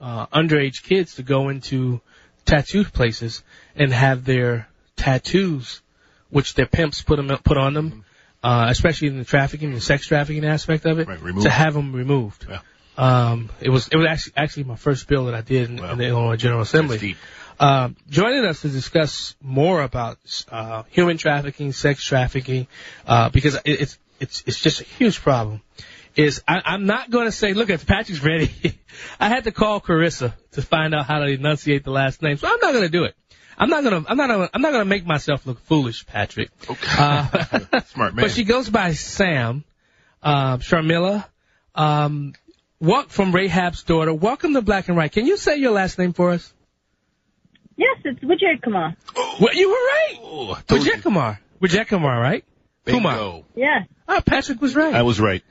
uh, underage kids to go into tattoo places and have their tattoos, which their pimps put them put on them, uh, especially in the trafficking, the sex trafficking aspect of it, Right, to have them removed. Yeah. Um, it was it was actually actually my first bill that I did in, in the Illinois General Assembly. Um, joining us to discuss more about uh, human trafficking, sex trafficking, uh, because it, it's it's it's just a huge problem. Is I, I'm not going to say, look, if Patrick's ready, I had to call Carissa to find out how to enunciate the last name, so I'm not going to do it. I'm not gonna, I'm not gonna, I'm not gonna make myself look foolish, Patrick. Uh, Smart man. but she goes by Sam, uh, Sharmila, um, walk from Rahab's daughter. Welcome to Black and Right. Can you say your last name for us? Yes, it's Vijay Kumar. Well, you were right. Oh, I you. Kumar. Vijay Kumar, right? Kumar. Bingo. Yes. Oh, Patrick was right. I was right.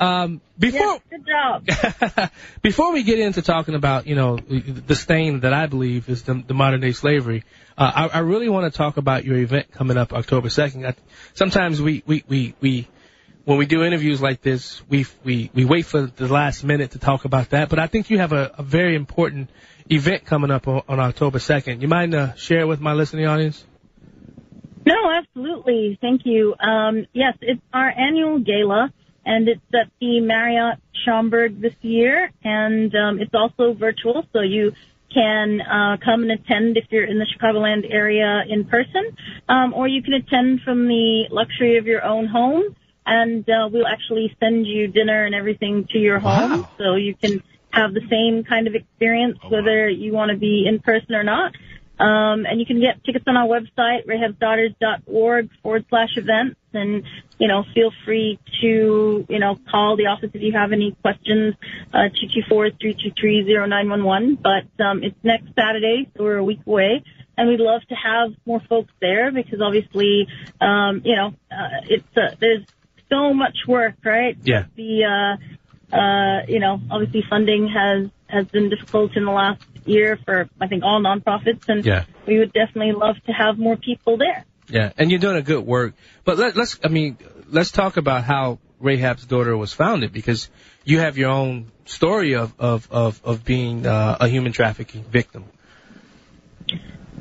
Um, before Yes, good job. before we get into talking about you know the stain that I believe is the, the modern day slavery, uh, I, I really want to talk about your event coming up October second. I- Sometimes we, we, we, we when we do interviews like this, we we we wait for the last minute to talk about that. But I think you have a, a very important event coming up on, on October second. You mind uh, share it with my listening audience? No, absolutely. Thank you. Um, yes, it's our annual gala, and it's at the Marriott Schaumburg this year, and um, it's also virtual, so you can uh, come and attend if you're in the Chicagoland area in person, um, or you can attend from the luxury of your own home, and uh, we'll actually send you dinner and everything to your home, Wow. so you can have the same kind of experience whether you want to be in person or not. Um, and you can get tickets on our website, rahabsdaughters.org forward slash events. And, you know, feel free to, you know, call the office if you have any questions, uh, 224-323-0911. But, um, it's next Saturday, so we're a week away. And we'd love to have more folks there because obviously, um, you know, uh, it's, uh, there's so much work, right? Yeah. The, uh, uh, you know, obviously funding has, has been difficult in the last year for, I think, all nonprofits, and Yeah. we would definitely love to have more people there. Yeah, and you're doing a good work. But let, let's, I mean, let's talk about how Rahab's daughter was founded because you have your own story of of of, of being uh, a human trafficking victim.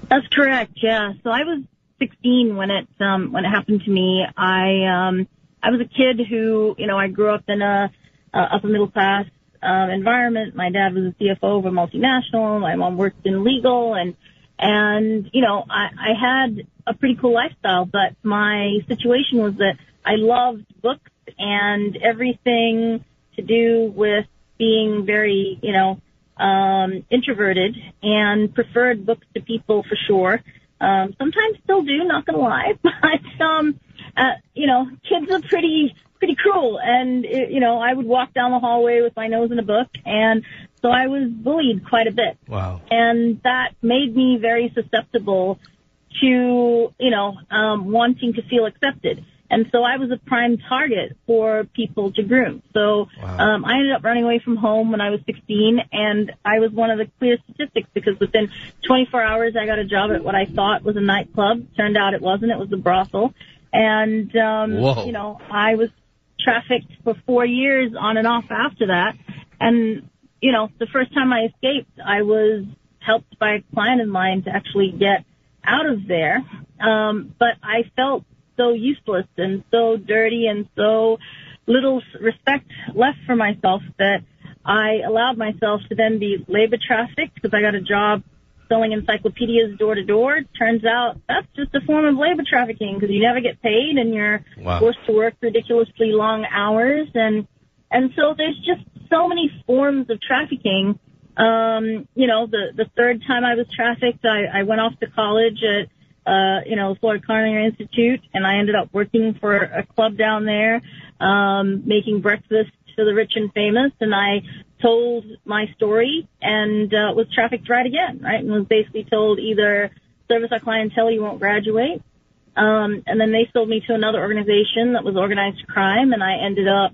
That's correct. Yeah. So I was 16 when it um, when it happened to me. I um, I was a kid who you know I grew up in a, a upper middle class um, environment. My dad was a CFO of a multinational. My mom worked in legal, and and you know I, I had a pretty cool lifestyle. But my situation was that I loved books and everything to do with being very you know um, introverted and preferred books to people for sure. Um, sometimes still do, not gonna lie, but um, uh, you know, kids are pretty pretty cruel, and it, you know, I would walk down the hallway with my nose in a book, and so I was bullied quite a bit. Wow. And that made me very susceptible to, you know, um, wanting to feel accepted. And so I was a prime target for people to groom. So um, I ended up running away from home when I was 16, and I was one of the clear statistics because within 24 hours I got a job at what I thought was a nightclub. Turned out it wasn't; it was a brothel. And um, Whoa. you know, I was trafficked for four years on and off after that. And you know, the first time I escaped, I was helped by a client of mine to actually get out of there. Um, but I felt so useless and so dirty and so little respect left for myself that I allowed myself to then be labor trafficked because I got a job selling encyclopedias door to door. Turns out that's just a form of labor trafficking because you never get paid and you're Wow. forced to work ridiculously long hours and and so there's just so many forms of trafficking. Um, you know, the the third time I was trafficked, I, I went off to college at uh, you know, Florida Culinary Institute, and I ended up working for a club down there, um, making breakfast for the rich and famous, and I told my story and uh, was trafficked right again, right, and was basically told either service our clientele, you won't graduate, um, and then they sold me to another organization that was organized crime, and I ended up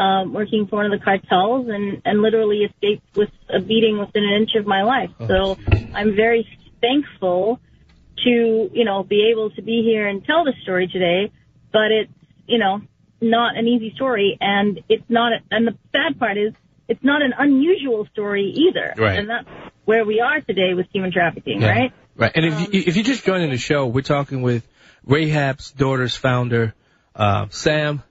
um, working for one of the cartels and, and literally escaped with a beating within an inch of my life. So I'm very thankful to, you know, be able to be here and tell the story today, but it's, you know, not an easy story and it's not, a, and the sad part is it's not an unusual story either. Right. And that's where we are today with human trafficking, Yeah. right? Right. And if you, if you just joined in the show, we're talking with Rahab's daughter's founder, uh, Sam.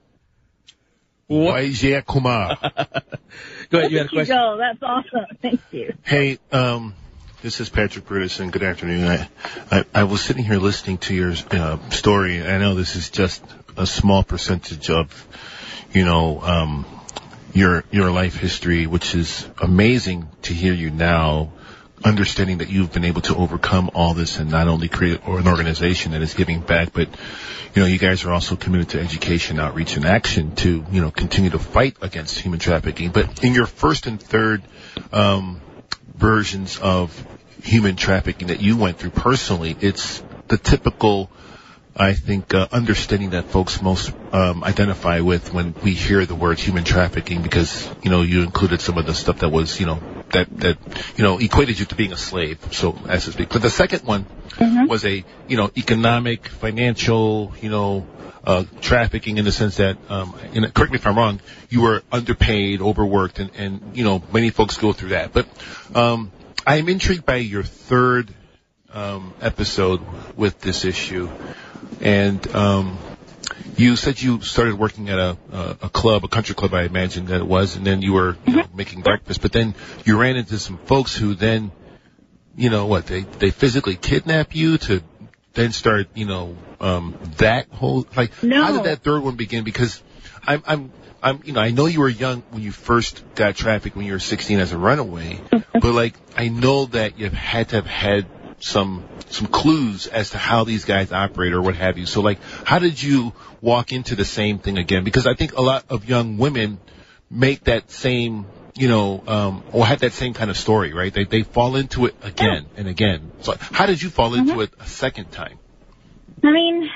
Vijay Kumar. Go ahead. You had a Look at question. go. That's awesome. Thank you. Hey, um, this is Patrick Burdison. Good afternoon. I, I, I was sitting here listening to your uh, story. I know this is just a small percentage of, you know, um, your your life history, which is amazing to hear you now. Understanding that you've been able to overcome all this and not only create an organization that is giving back, but you know, you guys are also committed to education, outreach, and action to, you know, continue to fight against human trafficking. But in your first and third um, versions of human trafficking that you went through personally, it's the typical, I think, uh, understanding that folks most um, identify with when we hear the word human trafficking, because you know you included some of the stuff that was, you know, that that you know equated you to being a slave, so as to speak. But the second one was a, you know, economic, financial, you know. Uh, trafficking in the sense that, um, and correct me if I'm wrong, you were underpaid, overworked, and, and you know many folks go through that. But um, I'm intrigued by your third um, episode with this issue, and um, you said you started working at a, a a club, a country club, I imagine that it was, and then you were you know, making breakfast. But then you ran into some folks who then, you know, what they they physically kidnap you to then start, you know, um, that whole like No. how did that third one begin? Because I'm I'm I'm you know I know you were young when you first got trafficked when you were 16 as a runaway, but like I know that you've had to have had some some clues as to how these guys operate or what have you. So like, how did you walk into the same thing again? Because I think a lot of young women make that same you know, um, or have that same kind of story, right? They they fall into it again and again. So how did you fall into it a second time? I mean,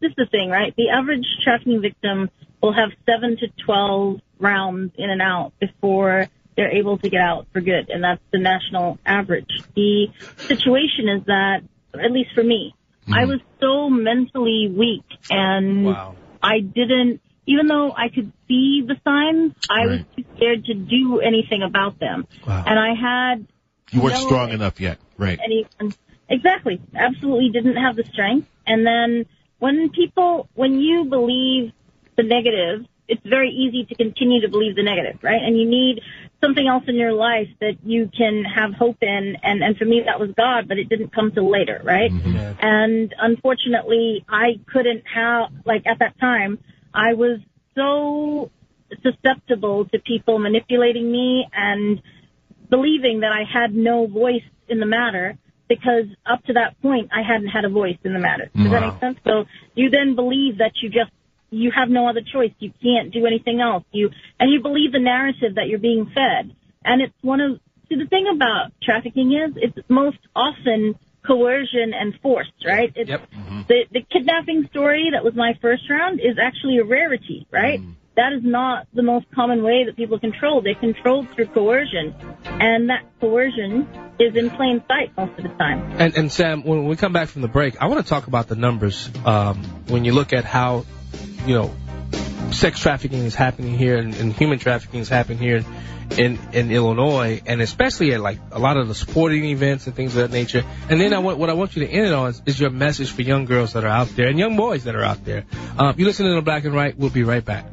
this is the thing, right? The average trafficking victim will have seven to twelve rounds in and out before they're able to get out for good, and that's the national average. The situation is that, at least for me, mm-hmm. I was so mentally weak, and Wow. I didn't even though I could see the signs, I was too scared to do anything about them. Wow. And I had You weren't no strong enough yet, right? any exactly absolutely didn't have the strength and then when people when you believe the negative it's very easy to continue to believe the negative right and you need something else in your life that you can have hope in. And and for me that was god but it didn't come till later right? Mm-hmm. And unfortunately i couldn't have like at that time i was so susceptible to people manipulating me and believing that I had no voice in the matter because up to that point I hadn't had a voice in the matter. Does that make sense? So you then believe that you just you have no other choice. You can't do anything else. You and you believe the narrative that you're being fed. And it's one of see the thing about trafficking is it's most often coercion and force, right? It's the the kidnapping story that was my first round is actually a rarity, right? That is not the most common way that people control. They control through coercion, and that coercion is in plain sight most of the time. And, and Sam, when we come back from the break, I want to talk about the numbers. Um, when you look at how, you know, sex trafficking is happening here and, and human trafficking is happening here in, in Illinois, and especially at like a lot of the sporting events and things of that nature. And then I want, what I want you to end it on is, is your message for young girls that are out there and young boys that are out there. Um, you listen to the Black and Right. We'll be right back.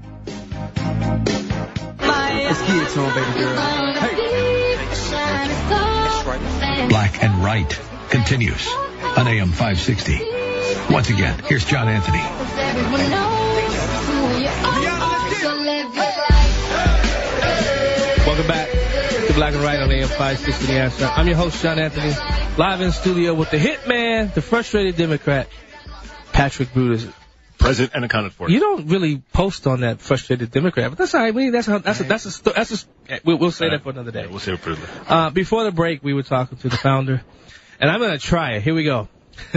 Let's get it to him, baby girl. Black and Right continues on AM 560. Once again, here's John Anthony. Welcome back to Black and Right on AM 560 The Answer. I'm your host, John Anthony, live in studio with the hitman, the frustrated Democrat, Patrick Brutus. Present and accounted for. You don't really post on that frustrated Democrat, but that's all right. We, that's a, that's a, that's a, sto- that's a, we'll, we'll say that for another day. We'll save it for the. Uh, before the break, we were talking to the founder, and I'm going to try it. Here we go.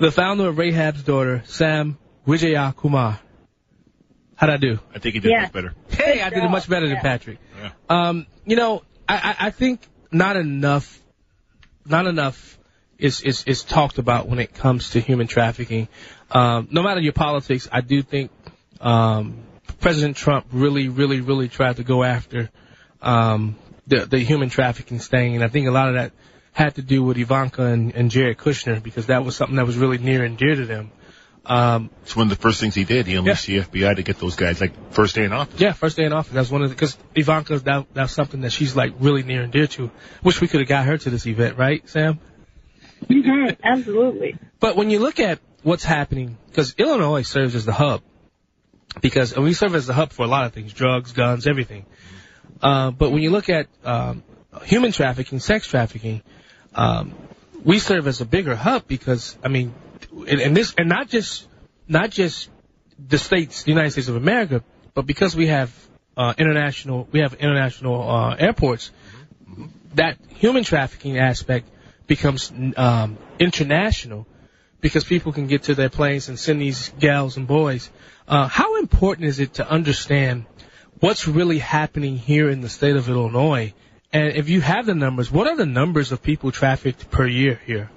the founder of Rahab's daughter, Sam Vijaya Kumar. How'd I do? I think he did Yeah. much better. Hey, I did it much better than Patrick. Um, you know, I, I, think not enough, not enough is, is, is talked about when it comes to human trafficking. Um, no matter your politics, I do think, um, President Trump really, really, really tried to go after, um, the, the human trafficking thing. And I think a lot of that had to do with Ivanka and, and Jared Kushner because that was something that was really near and dear to them. Um, It's one of the first things he did. He unleashed the FBI to get those guys like first day in office. yeah, first day in office. That's one of the, because Ivanka, that, that's something that she's like really near and dear to. Wish we could have got her to this event, right, Sam? Mm-hmm, absolutely. But when you look at what's happening, because Illinois serves as the hub, because and we serve as the hub for a lot of things, drugs, guns, everything. Uh, but when you look at um, human trafficking, sex trafficking, um, we serve as a bigger hub because I mean, and, and this, and not just not just the states, the United States of America, but because we have uh, international, we have international uh, airports. That human trafficking aspect becomes um, international because people can get to their planes and send these gals and boys. Uh, how important is it to understand what's really happening here in the state of Illinois? And if you have the numbers, what are the numbers of people trafficked per year here?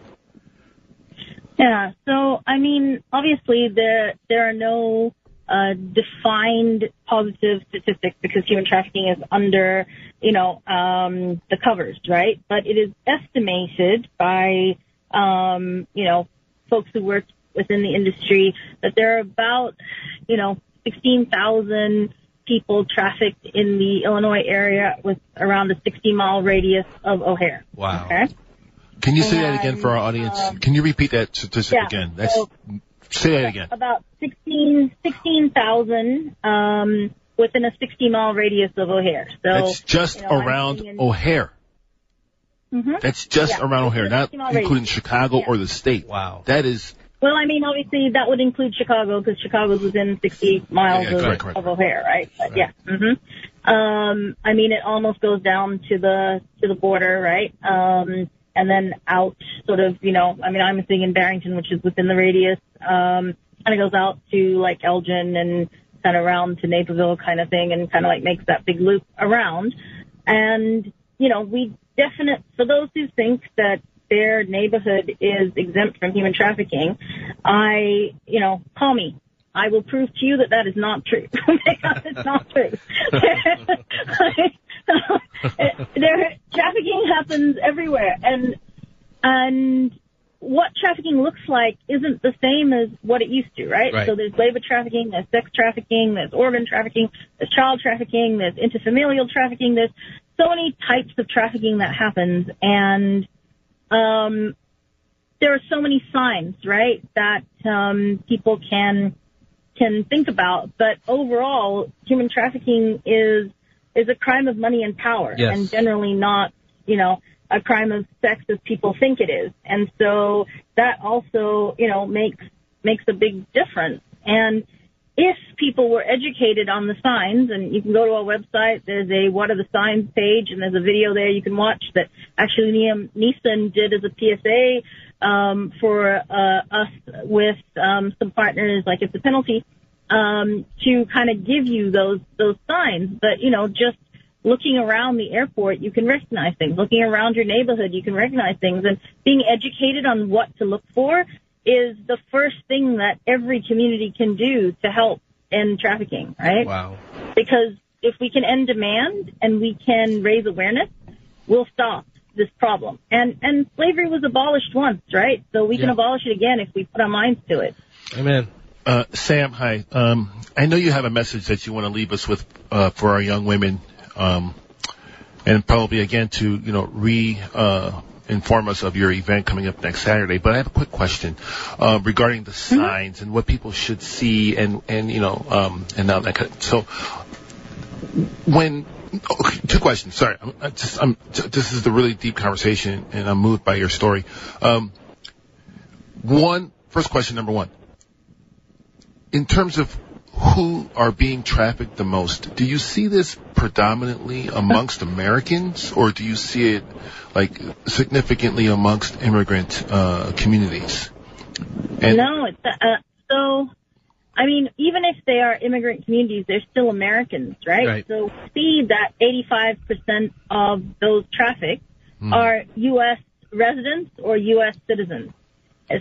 Yeah. So, I mean, obviously there there are no uh, defined positive statistics because human trafficking is under, you know, um, the covers, right? But it is estimated by, um, you know, folks who work within the industry that there are about, you know, 16,000 people trafficked in the Illinois area with around a 60 mile radius of O'Hare. Wow. Okay. Can you say that again for our audience? Can you repeat that statistic yeah, again? That's so- say that again. About 16 16,000 um, within a 60 mile radius of O'Hare. So That's just you know, around thinking- O'Hare. Mhm. That's just Yeah, around O'Hare, not including radius. Chicago or the state. Wow. That is Well, I mean, obviously that would include Chicago because Chicago's within 60 miles Yeah, yeah, of, correct, correct. of O'Hare, right? But yeah. hmm Um, I mean, it almost goes down to the to the border, right? Um, and then out, sort of, you know. I mean, I'm sitting in Barrington, which is within the radius. Um, kind of goes out to like Elgin and kind of around to Naperville, kind of thing, and kind of like makes that big loop around. And you know, we definite for those who think that their neighborhood is exempt from human trafficking, I, you know, call me. I will prove to you that that is not true. because it's not true. there, trafficking happens everywhere, and and what trafficking looks like isn't the same as what it used to, right? Right. So there's labor trafficking, there's sex trafficking, there's organ trafficking, there's child trafficking, there's interfamilial trafficking, there's so many types of trafficking that happens, and um, there are so many signs, right, that um, people can can think about. But overall, human trafficking is is a crime of money and power, Yes. and generally not, you know, a crime of sex as people think it is. And so that also, you know, makes makes a big difference. And if people were educated on the signs, and you can go to our website, there's a what are the signs page, and there's a video there you can watch that actually Liam Neeson did as a PSA um, for uh, us with um, some partners, like it's a penalty, um, to kind of give you those those signs. But you know, just looking around the airport, you can recognize things. Looking around your neighborhood, you can recognize things. And being educated on what to look for is the first thing that every community can do to help end trafficking, right? Wow. Because if we can end demand and we can raise awareness, we'll stop this problem. And and slavery was abolished once, right? So we can abolish it again if we put our minds to it. Amen. Uh, Sam, hi. Um, I know you have a message that you want to leave us with uh, for our young women, um, and probably again to you know re uh, inform us of your event coming up next Saturday. But I have a quick question uh, regarding the signs and what people should see, and and you know, um, and now that kind of- so when okay, two questions. Sorry, I'm, I just I'm this is a really deep conversation, and I'm moved by your story. Um, one first question number one in terms of who are being trafficked the most, do you see this predominantly amongst Americans, or do you see it like significantly amongst immigrant uh, communities? And no, it's uh, so. I mean, even if they are immigrant communities, they're still Americans, right? Right. So we see that 85% of those trafficked Hmm. are U.S. residents or U.S. citizens.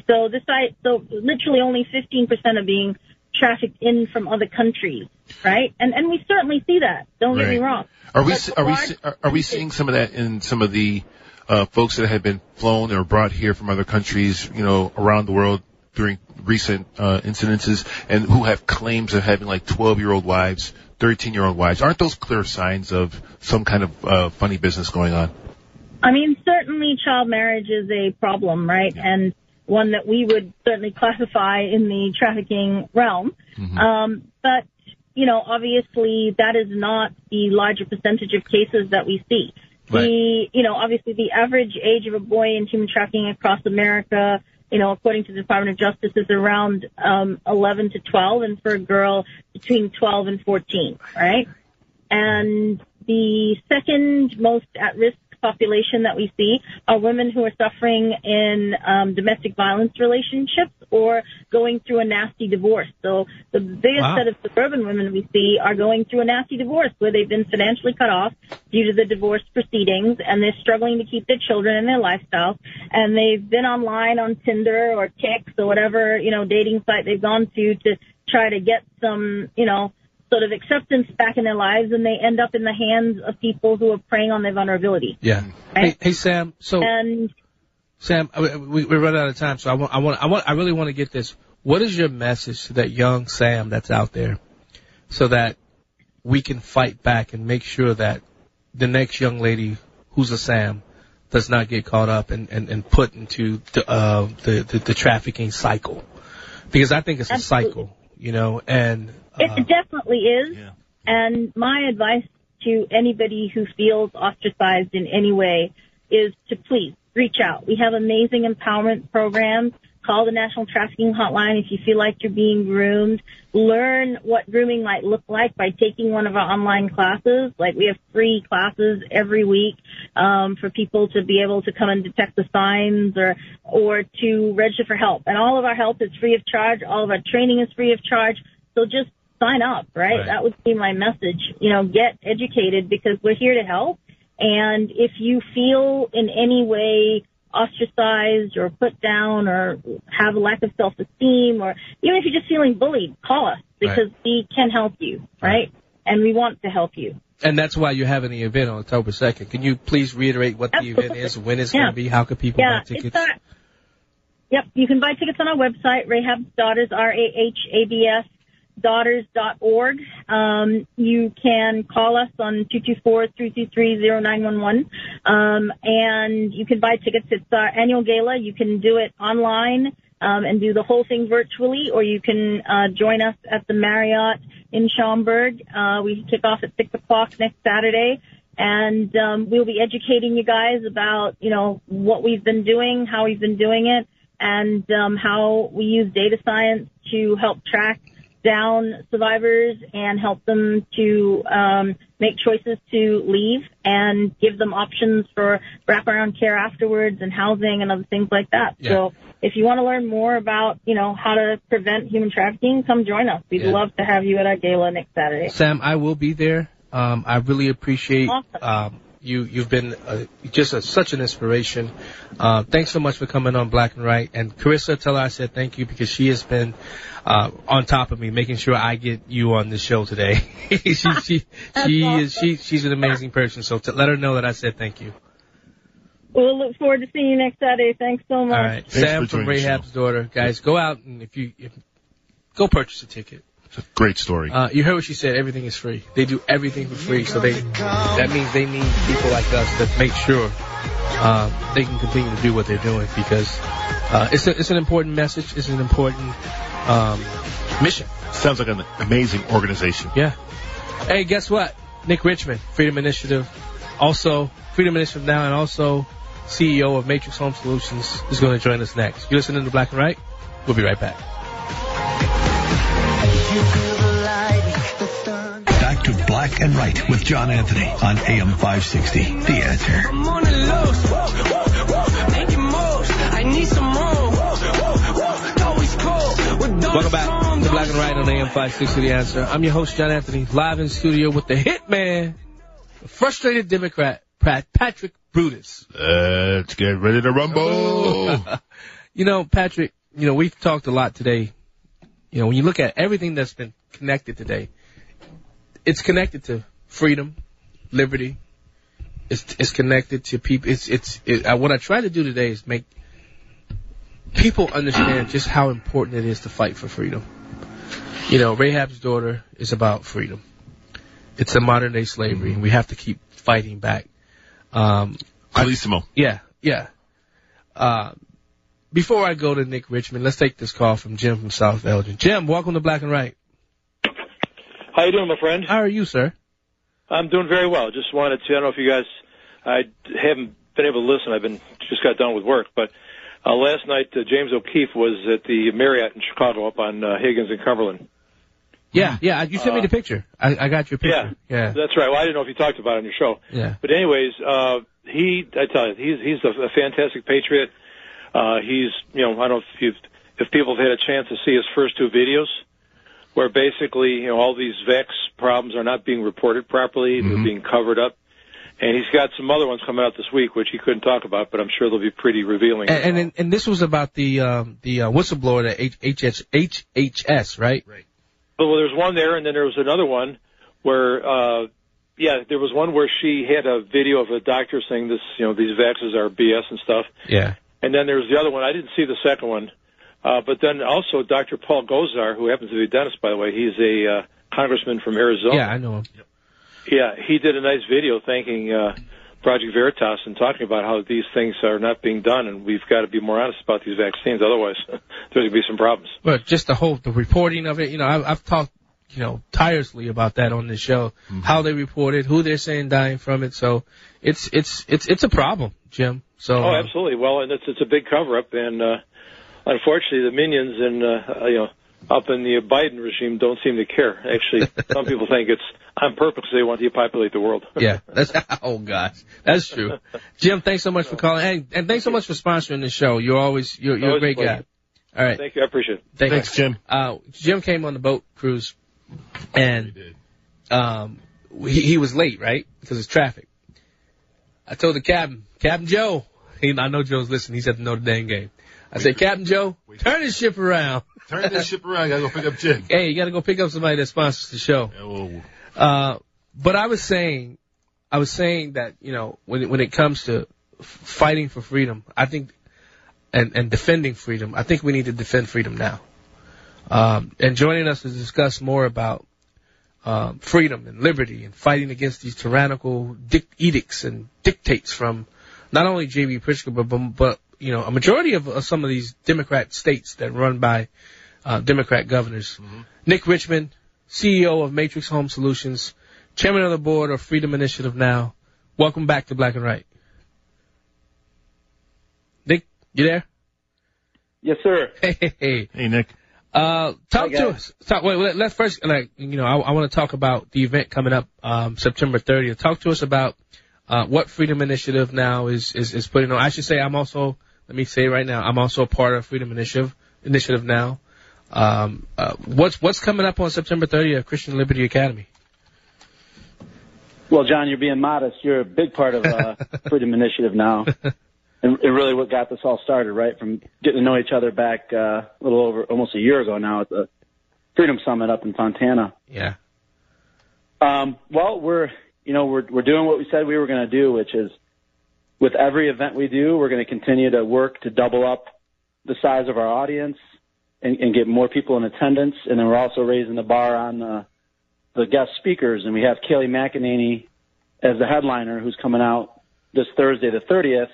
So this so literally only 15% are being trafficked in from other countries, right? And and we certainly see that. Don't get me wrong. Are we are we are, are we seeing some of that in some of the uh, folks that have been flown or brought here from other countries, you know, around the world during recent uh, incidences, and who have claims of having like 12 year old wives, 13 year old wives? Aren't those clear signs of some kind of uh, funny business going on? I mean, certainly child marriage is a problem, right? And one that we would certainly classify in the trafficking realm. Um, but, you know, obviously that is not the larger percentage of cases that we see. The, you know, obviously the average age of a boy in human trafficking across America, you know, according to the Department of Justice is around, um, 11 to 12 and for a girl between 12 and 14, right? And the second most at risk population that we see are women who are suffering in um, domestic violence relationships or going through a nasty divorce. So the biggest Wow. set of suburban women we see are going through a nasty divorce where they've been financially cut off due to the divorce proceedings and they're struggling to keep their children and their lifestyle and they've been online on Tinder or Tix or whatever, you know, dating site they've gone to to try to get some, you know, sort of acceptance back in their lives and they end up in the hands of people who are preying on their vulnerability. Yeah. Hey, hey Sam. So And Sam, we we run out of time, so I want I want I want I really want to get this. What is your message to that young Sam that's out there, so that we can fight back and make sure that the next young lady who's a Sam does not get caught up and and, and put into the, uh, the the the trafficking cycle, because I think it's a cycle, you know, and It uh, definitely is. And my advice to anybody who feels ostracized in any way is to please reach out. We have amazing empowerment programs. Call the National Trafficking Hotline if you feel like you're being groomed. Learn what grooming might look like by taking one of our online classes. Like we have free classes every week um, for people to be able to come and detect the signs or or to register for help. And all of our help is free of charge. All of our training is free of charge. So just sign up, right? Right. That would be my message. You know, get educated because we're here to help. And if you feel in any way ostracized or put down or have a lack of self-esteem or even if you're just feeling bullied, call us because we can help you, right? And we want to help you. And that's why you're having the event on October 2nd. Can you please reiterate what the event is, when it's Yeah. going to be, how can people yeah, buy tickets? Uh, yep, you can buy tickets on our website, Rahab's Daughters, R-A-H-A-B-S, daughters.org. Um, you can call us on 224-323-0911. Um, and you can buy tickets. It's our annual gala. You can do it online. Um, and do the whole thing virtually, or you can uh, join us at the Marriott in Schaumburg. Uh, we kick off at six o'clock next Saturday, and um, we'll be educating you guys about you know what we've been doing, how we've been doing it, and um, how we use data science to help track down survivors and help them to um, make choices to leave and give them options for wraparound care afterwards and housing and other things like that. Yeah. So if you want to learn more about, you know, how to prevent human trafficking, come join us. We'd Yeah. love to have you at our gala next Saturday. Sam, I will be there. Um, I really appreciate Awesome. um, you. You've been uh, just a, such an inspiration. Uh, thanks so much for coming on Black and Right. And Carissa, tell her I said thank you because she has been uh, on top of me, making sure I get you on the show today. she she she is she she's an amazing person. So to let her know that I said thank you. We'll look forward to seeing you next Saturday. Thanks so much. All right, Thanks Sam from joining the show. Rahab's daughter, guys, go out and if you if, go purchase a ticket. It's a great story. Uh, you heard what she said. Everything is free. They do everything for free. So they that means they need people like us to make sure um, they can continue to do what they're doing because uh, it's a, it's an important message. It's an important um, mission. Sounds like an amazing organization. Yeah. Hey, guess what? Nick Richmond, Freedom Initiative, also Freedom Initiative now, and also CEO of Matrix Home Solutions is going to join us next. You're listening to Black and Right. We'll be right back. Back to Black and Right with John Anthony on AM 560. The answer. I'm on the lows. Whoa, whoa, whoa. Making moves. I need some more. Whoa, whoa, whoa. Always cold. With those Welcome back to Black and Right on AM 560 The Answer. I'm your host, John Anthony, live in studio with the hitman, the frustrated Democrat, Pat, Patrick Brutus. Let's get ready to rumble. You know, Patrick, you know, we've talked a lot today. You know, when you look at everything that's been connected today, it's connected to freedom, liberty. It's, it's connected to people. It's, it's, it, uh, what I try to do today is make people understand just how important it is to fight for freedom. You know, Rahab's daughter is about freedom. It's a modern day slavery, and we have to keep fighting back. Um, Carlissimo. yeah, yeah. Uh, before I go to Nick Richmond, let's take this call from Jim from South Elgin. Jim, welcome to Black and Right. How you doing, my friend? How are you, sir? I'm doing very well. Just wanted to. I don't know if you guys. I haven't been able to listen. I've been just got done with work, but uh, last night uh, James O'Keefe was at the Marriott in Chicago up on uh, Higgins and Cumberland. Yeah, yeah. You sent me the picture. I, I got your picture. Yeah, yeah, That's right. Well, I didn't know if you talked about it on your show. yeah. But anyways, uh, he, I tell you, he's he's a, a fantastic patriot. Uh, he's, you know, I don't know if you've, if people have had a chance to see his first two videos, where basically, you know, all these VEX problems are not being reported properly; they're being covered up. And he's got some other ones coming out this week, which he couldn't talk about, but I'm sure they'll be pretty revealing. And and, and, and this was about the um, the uh, whistleblower, the H- HS, HHS, right? Right. Well, there's one there, and then there was another one where, uh, yeah, there was one where she had a video of a doctor saying this, you know, these vaccines are BS and stuff. Yeah. And then there's the other one. I didn't see the second one. Uh, but then also Dr. Paul Gosar, who happens to be a dentist, by the way, he's a uh, congressman from Arizona. Yeah, I know him. Yeah, he did a nice video thanking uh, Project Veritas and talking about how these things are not being done, and we've got to be more honest about these vaccines. Otherwise, there's going to be some problems. But just the whole the reporting of it, you know, I've, I've talked, you know, tirelessly about that on this show. How they report it, who they're saying dying from it. So it's it's it's it's a problem, Jim. So Oh, uh, absolutely. Well, and it's it's a big cover up, and uh, unfortunately, the minions and uh, you know up in the Biden regime don't seem to care. Actually, some people think it's on purpose. They want to depopulate the world. yeah, that's oh gosh, that's true. Jim, thanks so much for calling, and, and thanks so much for sponsoring the show. You're always you're, you're a Always a great guy. All right, Thank you. I appreciate it. Thank Thanks, you. Jim. Uh, Jim came on the boat cruise, and um, he, he was late, right? Because it's traffic. I told the captain, Captain Joe, He, I know Joe's listening. He's at the Notre Dame game. I said, Captain Joe, turn this ship around. Turn this ship around. I gotta go pick up Jim. Hey, you got to go pick up somebody that sponsors the show. Well, Uh, but I was saying, I was saying that you know when it, when it comes to fighting for freedom, I think, and and defending freedom, I think we need to defend freedom now. Um, and joining us to discuss more about um, freedom and liberty and fighting against these tyrannical dic- edicts and dictates from not only J.B. Pritzker but, but but you know a majority of, of some of these Democrat states that run by uh, Democrat governors. Nick Richmond, CEO of Matrix Home Solutions, chairman of the board of Freedom Initiative Now. Welcome back to Black and Right. Nick, you there? Yes, sir. Hey, hey, hey. Hey, Nick. Uh, talk Hi, to us. Talk, wait, wait, let's first, like, you know, I, I want to talk about the event coming up um, September 30th. Talk to us about uh, what Freedom Initiative now is, is is putting on. I should say I'm also. Let me say right now, I'm also a part of Freedom Initiative Initiative now. Um, uh, what's what's coming up on September 30th at Christian Liberty Academy? Well, John, you're being modest. You're a big part of uh, Freedom Initiative now, and, and really what got this all started, right? From getting to know each other back uh, a little over almost a year ago now at the Freedom Summit up in Fontana. Yeah. Um, well, we're you know we're we're doing what we said we were going to do, which is with every event we do, we're going to continue to work to double up the size of our audience and, and get more people in attendance, and then we're also raising the bar on the the guest speakers, and we have Kayleigh McEnany as the headliner, who's coming out this Thursday, the 30th,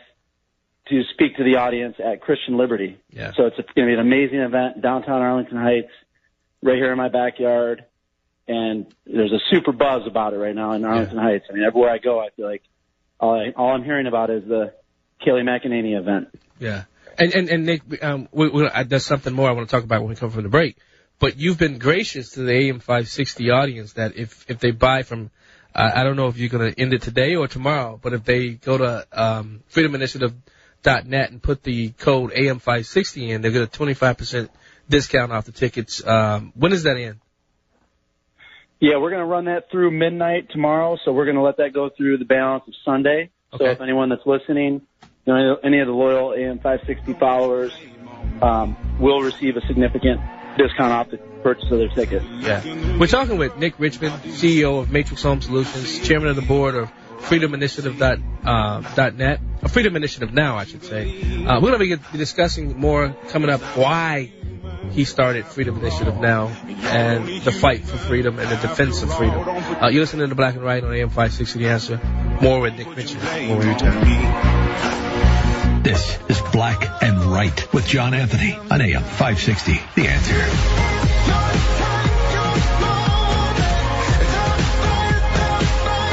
to speak to the audience at Christian Liberty. Yeah. So it's going to be an amazing event downtown Arlington Heights, right here in my backyard, and there's a super buzz about it right now in Arlington Heights. I mean, everywhere I go, I feel like all, I, all I'm hearing about is the Kelly McEnany event. Yeah. And and and Nick, um, we, we, I, there's something more I want to talk about when we come from the break. But you've been gracious to the AM 560 audience that if if they buy from, uh, I don't know if you're going to end it today or tomorrow, but if they go to um, freedominitiative.net and put the code AM 560 in, they get a 25% discount off the tickets. Um, when does that end? Yeah, we're going to run that through midnight tomorrow, so we're going to let that go through the balance of Sunday. So if anyone that's listening, you know, any of the loyal AM560 followers um, will receive a significant discount off the purchase of their ticket. Yeah. We're talking with Nick Richmond, CEO of Matrix Home Solutions, chairman of the board of freedominitiative.net, uh, dot net, uh, Freedom Initiative Now, I should say. Uh, we're going to be discussing more coming up why he started Freedom Initiative Now and the fight for freedom and the defense of freedom. Uh, you're listening to Black and Right on AM 560 The Answer. More with Nick we return. This is Black and Right with John Anthony on AM 560. The answer.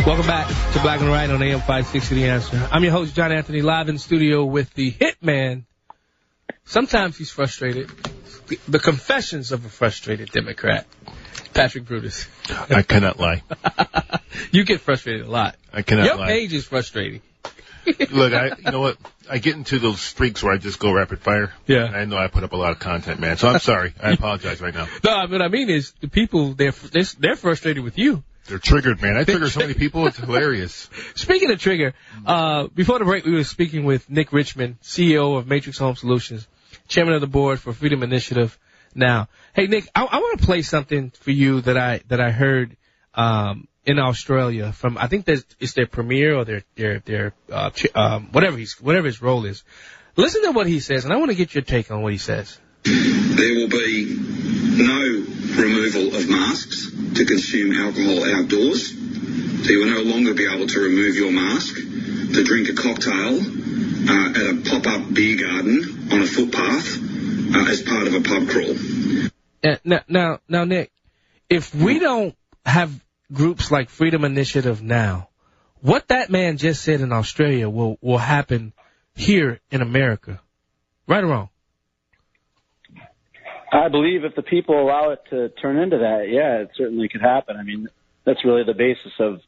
Welcome back to Black and Right on AM 560 The Answer. I'm your host, John Anthony, live in studio with the hitman. Sometimes he's frustrated. The, confessions of a frustrated Democrat, Patrick Brutus. I cannot lie. you get frustrated a lot. I cannot Your lie. page is frustrating. Look, I you know what? I get into those streaks where I just go rapid fire. Yeah. I know I put up a lot of content, man. So I'm sorry. I apologize right now. No, what I mean is the people they're they're, they're frustrated with you. They're triggered, man. I trigger so many people. It's hilarious. Speaking of trigger, uh, before the break, we were speaking with Nick Richmond, CEO of Matrix Home Solutions, chairman of the board for Freedom Initiative. Now, hey Nick, I, I want to play something for you that I that I heard um, in Australia from I think there's, it's their premier or their their their uh, um, whatever he's whatever his role is. Listen to what he says, and I want to get your take on what he says. There will be no removal of masks to consume alcohol outdoors. So you will no longer be able to remove your mask to drink a cocktail uh, at a pop-up beer garden on a footpath uh, as part of a pub crawl. Now, now, now, Nick, if we don't have groups like Freedom Initiative now, what that man just said in Australia will will happen here in America, right or wrong? I believe if the people allow it to turn into that, yeah, it certainly could happen. I mean, that's really the basis of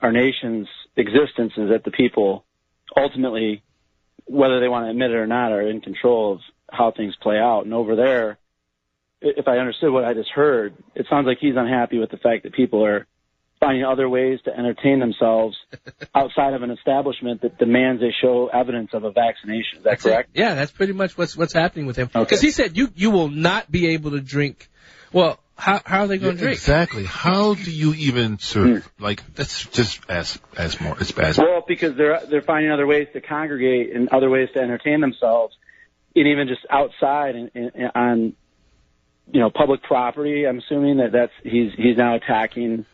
our nation's existence is that the people ultimately, whether they want to admit it or not, are in control of how things play out. And over there, if I understood what I just heard, it sounds like he's unhappy with the fact that people are finding other ways to entertain themselves outside of an establishment that demands they show evidence of a vaccination. Is that That's it. correct? Yeah, that's pretty much what's what's happening with him. Okay. Because he said you you will not be able to drink. Well, how how are they going to drink? Exactly. How do you even serve? Hmm. Like that's just as as more. It's as Well, because they're they're finding other ways to congregate and other ways to entertain themselves, and even just outside and, and on, you know, public property. I'm assuming that that's he's he's now attacking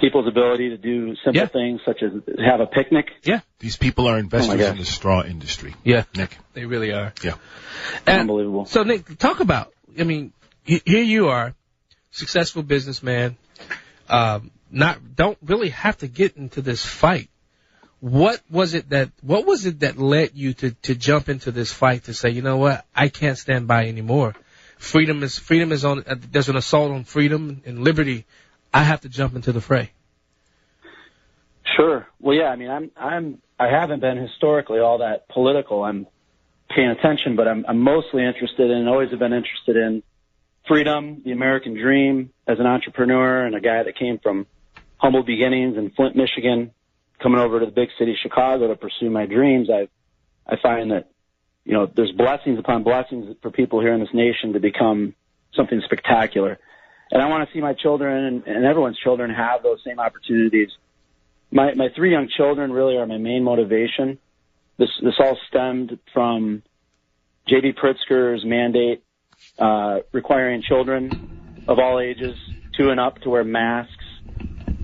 people's ability to do simple things such as have a picnic. Yeah. These people are investors Oh in the straw industry. Yeah, Nick. they really are. Yeah. Unbelievable. So Nick, talk about. I mean, here you are, successful businessman. Um, not don't really have to get into this fight. What was it that What was it that led you to to jump into this fight to say, you know what, I can't stand by anymore. Freedom is freedom is on. Uh, there's an assault on freedom and liberty. I have to jump into the fray. Sure. Well, yeah. I mean, I'm I'm I haven't been historically all that political. I'm paying attention, but I'm I'm mostly interested in, always have been interested in freedom, the American dream as an entrepreneur and a guy that came from humble beginnings in Flint, Michigan, coming over to the big city Chicago to pursue my dreams. I I find that you know there's blessings upon blessings for people here in this nation to become something spectacular. And I want to see my children and, and everyone's children have those same opportunities my my three young children really are my main motivation. This this all stemmed from J.B. Pritzker's mandate uh, requiring children of all ages, two and up, to wear masks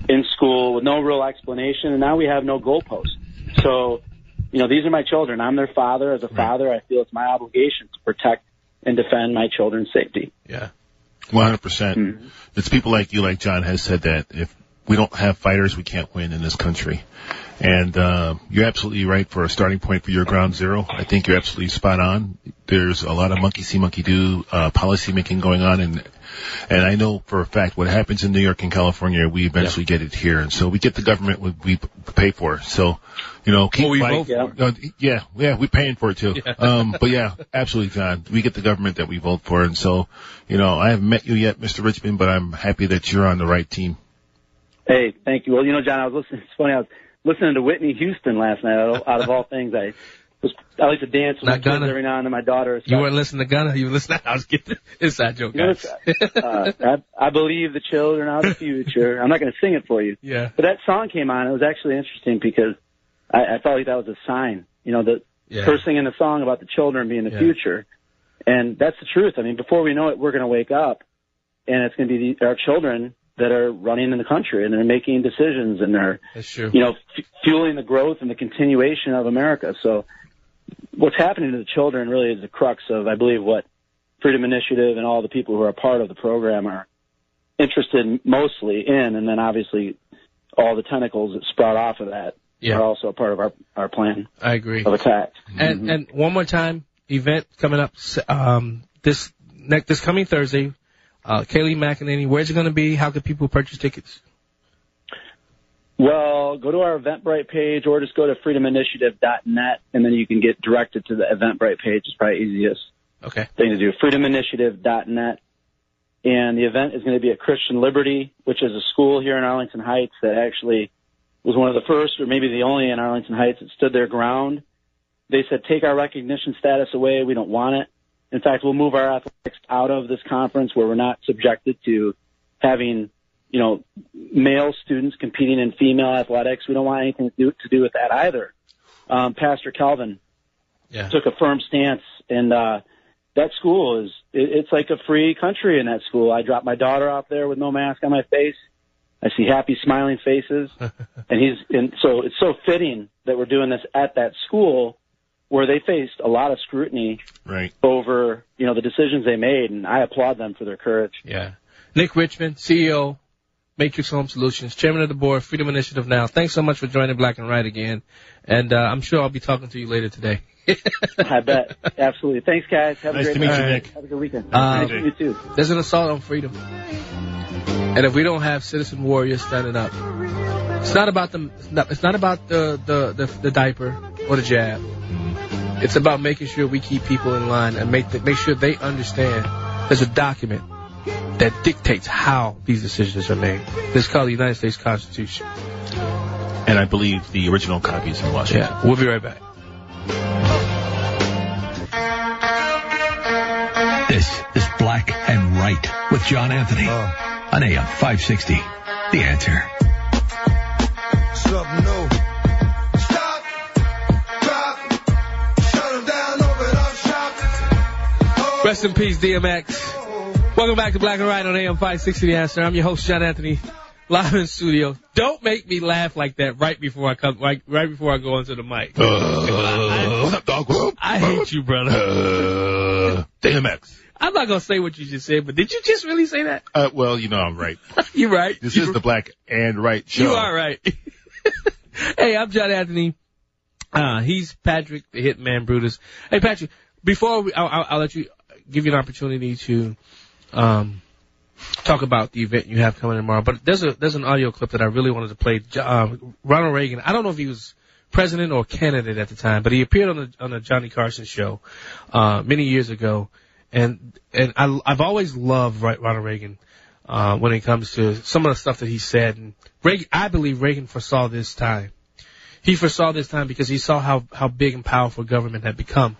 in school with no real explanation, and now we have no goalposts. So, you know, these are my children. I'm their father. As a father, I feel it's my obligation to protect and defend my children's safety. Yeah. One hundred percent. Hmm. It's people like you, like John, has said that if we don't have fighters, we can't win in this country. And uh, you're absolutely right for a starting point for your ground zero. I think you're absolutely spot on. There's a lot of monkey see, monkey do uh, policy making going on, and and I know for a fact what happens in New York and California, we eventually get it here, and so we get the government we, we pay for. So, you know, keep Oh, we fighting. vote for Uh, yeah, yeah, we're paying for it too. Um, but yeah, absolutely, John. We get the government that we vote for, and so, you know, I haven't met you yet, Mr. Richmond, but I'm happy that you're on the right team. Hey, thank you. Well, you know, John, I was listening. It's funny. I was listening to Whitney Houston last night. Out of, out of all things, I was I like to dance with Not my kids every now and then. My daughter. You weren't listening to Gunna. You were listening. I was getting inside joke, You know, guys. uh, I, I believe the children are the future. I'm not going to sing it for you. Yeah. But that song came on. It was actually interesting because I, I felt like that was a sign. You know, the Yeah. her singing a song about the children being the Yeah. future, and that's the truth. I mean, before we know it, we're going to wake up, and it's going to be the, our children that are running in the country and they're making decisions and they're you know f- fueling the growth and the continuation of America. So what's happening to the children really is the crux of, I believe, what Freedom Initiative and all the people who are part of the program are interested mostly in, and then obviously all the tentacles that sprout off of that Yeah. are also a part of our our plan I agree. of attack. And and one more time, event coming up um, this next this coming Thursday. Uh, Kayleigh McEnany, where's it going to be? How can people purchase tickets? Well, go to our Eventbrite page or just go to freedominitiative.net and then you can get directed to the Eventbrite page. It's probably easiest Okay. thing to do. Freedominitiative.net. And the event is going to be at Christian Liberty, which is a school here in Arlington Heights that actually was one of the first or maybe the only in Arlington Heights that stood their ground. They said, take our recognition status away. We don't want it. In fact, we'll move our athletics out of this conference where we're not subjected to having, you know, male students competing in female athletics. We don't want anything to do, to do with that either. Um, Pastor Calvin Yeah. took a firm stance and, uh, that school is, it, it's like a free country in that school. I dropped my daughter off there with no mask on my face. I see happy smiling faces and he's, and so it's so fitting that we're doing this at that school where they faced a lot of scrutiny Right. over, you know, the decisions they made and I applaud them for their courage. Yeah. Nick Richmond, CEO, Matrix Home Solutions, Chairman of the Board, Freedom Initiative Now. Thanks so much for joining Black and Right again. And uh, I'm sure I'll be talking to you later today. I bet. Absolutely. Thanks guys. Have Nice a to great meet you. Nick. Have a good weekend. Um, nice to meet you too. There's an assault on freedom. And if we don't have citizen warriors standing up, it's not about the it's not, it's not about the, the, the, the diaper or the jab. Mm-hmm. It's about making sure we keep people in line and make the, make sure they understand there's a document that dictates how these decisions are made. It's called the United States Constitution. And I believe the original copy is in Washington. Yeah, we'll be right back. This is Black and Right with John Anthony oh. on AM 560. The answer. Rest in peace, DMX. Welcome back to Black and Right on AM 560 The Answer. I'm your host, John Anthony, live in studio. Don't make me laugh like that right before I come, right, right before I go onto the mic. Uh, what's up, dog? I hate you, brother. Uh, DMX. I'm not gonna say what you just said, but did you just really say that? Uh, well, you know I'm right. You're right. This You- is the Black and Right show. You are right. hey, I'm John Anthony. Uh, he's Patrick, the Hitman Brutus. Hey, Patrick, before we, I'll, I'll, I'll let you give you an opportunity to, um, talk about the event you have coming tomorrow. But there's a there's an audio clip that I really wanted to play. Um, Ronald Reagan. I don't know if he was president or candidate at the time, but he appeared on the on the Johnny Carson show uh, many years ago, and and I, I've always loved Ronald Reagan uh, when it comes to some of the stuff that he said. And Reagan, I believe Reagan foresaw this time. He foresaw this time because he saw how how big and powerful government had become,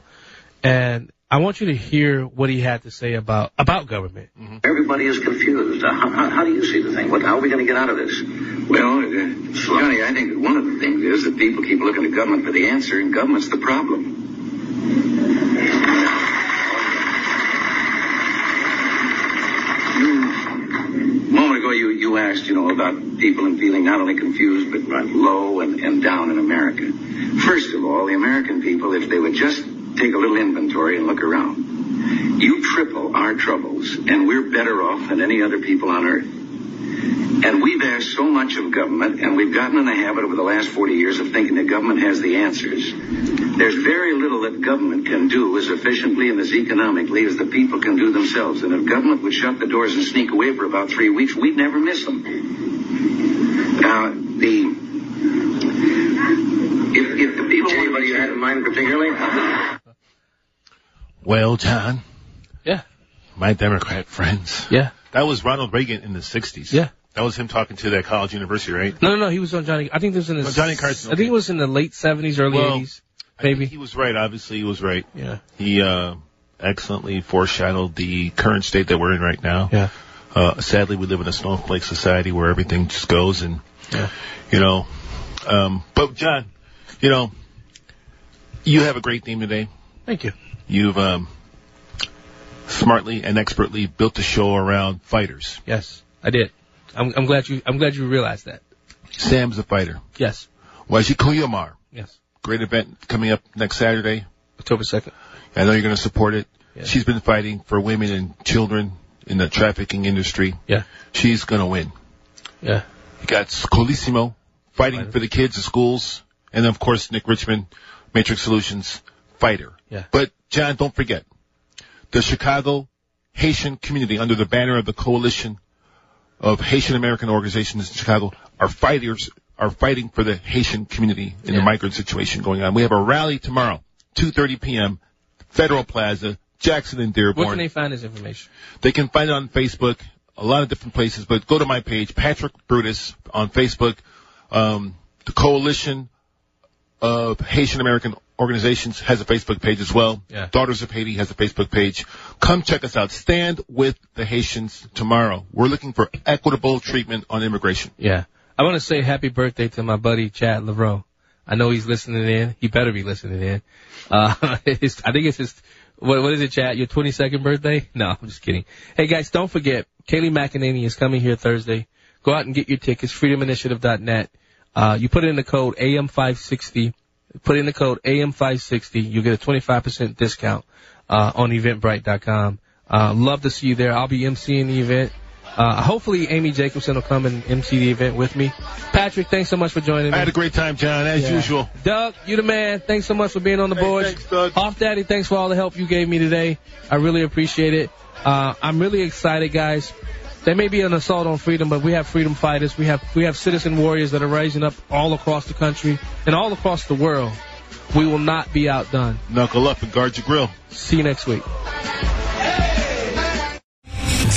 and I want you to hear what he had to say about about government. Everybody is confused. Uh, How, how, how do you see the thing? What, how are we going to get out of this? Well, uh, Johnny, I think that one of the things is that people keep looking to government for the answer, and government's the problem. A moment ago, you, you asked, you know, about people and feeling not only confused, but low and, and down in America. First of all, the American people, if they would just take a little inventory and look around, you triple our troubles, and we're better off than any other people on earth. And we've asked so much of government, and we've gotten in the habit over the last 40 years of thinking that government has the answers. There's very little that government can do as efficiently and as economically as the people can do themselves. And if government would shut the doors and sneak away for about three weeks, we'd never miss them. Now, the if, if the people do you have in mind particularly? Well, John. Yeah. My Democrat friends. Yeah. That was Ronald Reagan in the 60s. Yeah. That was him talking to that college university, right? No, no, no. He was on Johnny. I think this was in the Oh, Johnny Carson, I think it was in the late seventies, early Well, eighties. I think Maybe. he was right. Obviously, he was right. Yeah. He uh, excellently foreshadowed the current state that we're in right now. Yeah. Uh, sadly, we live in a snowflake society where everything just goes and, yeah. you know, um, but John, you know, you have a great theme today. Thank you. You've um, smartly and expertly built a show around fighters. Yes, I did. I'm, I'm glad you. I'm glad you realized that. Sam's a fighter. Yes. Waji Koyamar. Yes. Great event coming up next Saturday. October second. I know you're going to support it. Yes. She's been fighting for women and children in the trafficking industry. Yeah. She's going to win. Yeah. You got Colissimo fighting for the kids at schools. And then, of course, Nick Richmond, Matrix Solutions, fighter. Yeah. But, John, don't forget, the Chicago Haitian community under the banner of the Coalition of Haitian American Organizations in Chicago are fighters, are fighting for the Haitian community in the migrant situation going on. We have a rally tomorrow, 2.30 p.m., Federal Plaza, Jackson and Dearborn. Where can they find this information? They can find it on Facebook, a lot of different places, but go to my page, Patrick Brutus on Facebook. Um, the Coalition of Haitian American Organizations has a Facebook page as well. Yeah. Daughters of Haiti has a Facebook page. Come check us out. Stand with the Haitians tomorrow. We're looking for equitable treatment on immigration. Yeah. I want to say happy birthday to my buddy Chad Laveau. I know he's listening in. He better be listening in. Uh, I think it's his, what, what is it, Chad? Your 22nd birthday? No, I'm just kidding. Hey guys, don't forget, Kayleigh McEnany is coming here Thursday. Go out and get your tickets, freedominitiative.net. Uh, you put in the code AM560. Put in the code AM560. You'll get a 25% discount, uh, on eventbrite.com. Uh, love to see you there. I'll be emceeing the event. Uh, hopefully Amy Jacobson will come and MC the event with me. Patrick, thanks so much for joining me. I had a great time, John, as Yeah. usual. Doug, you the man. Thanks so much for being on the board. thanks, Doug. Off Daddy, thanks for all the help you gave me today. I really appreciate it. Uh, I'm really excited, guys. There may be an assault on freedom, but we have freedom fighters. We have we have citizen warriors that are rising up all across the country and all across the world. We will not be outdone. Knuckle up and guard your grill. See you next week.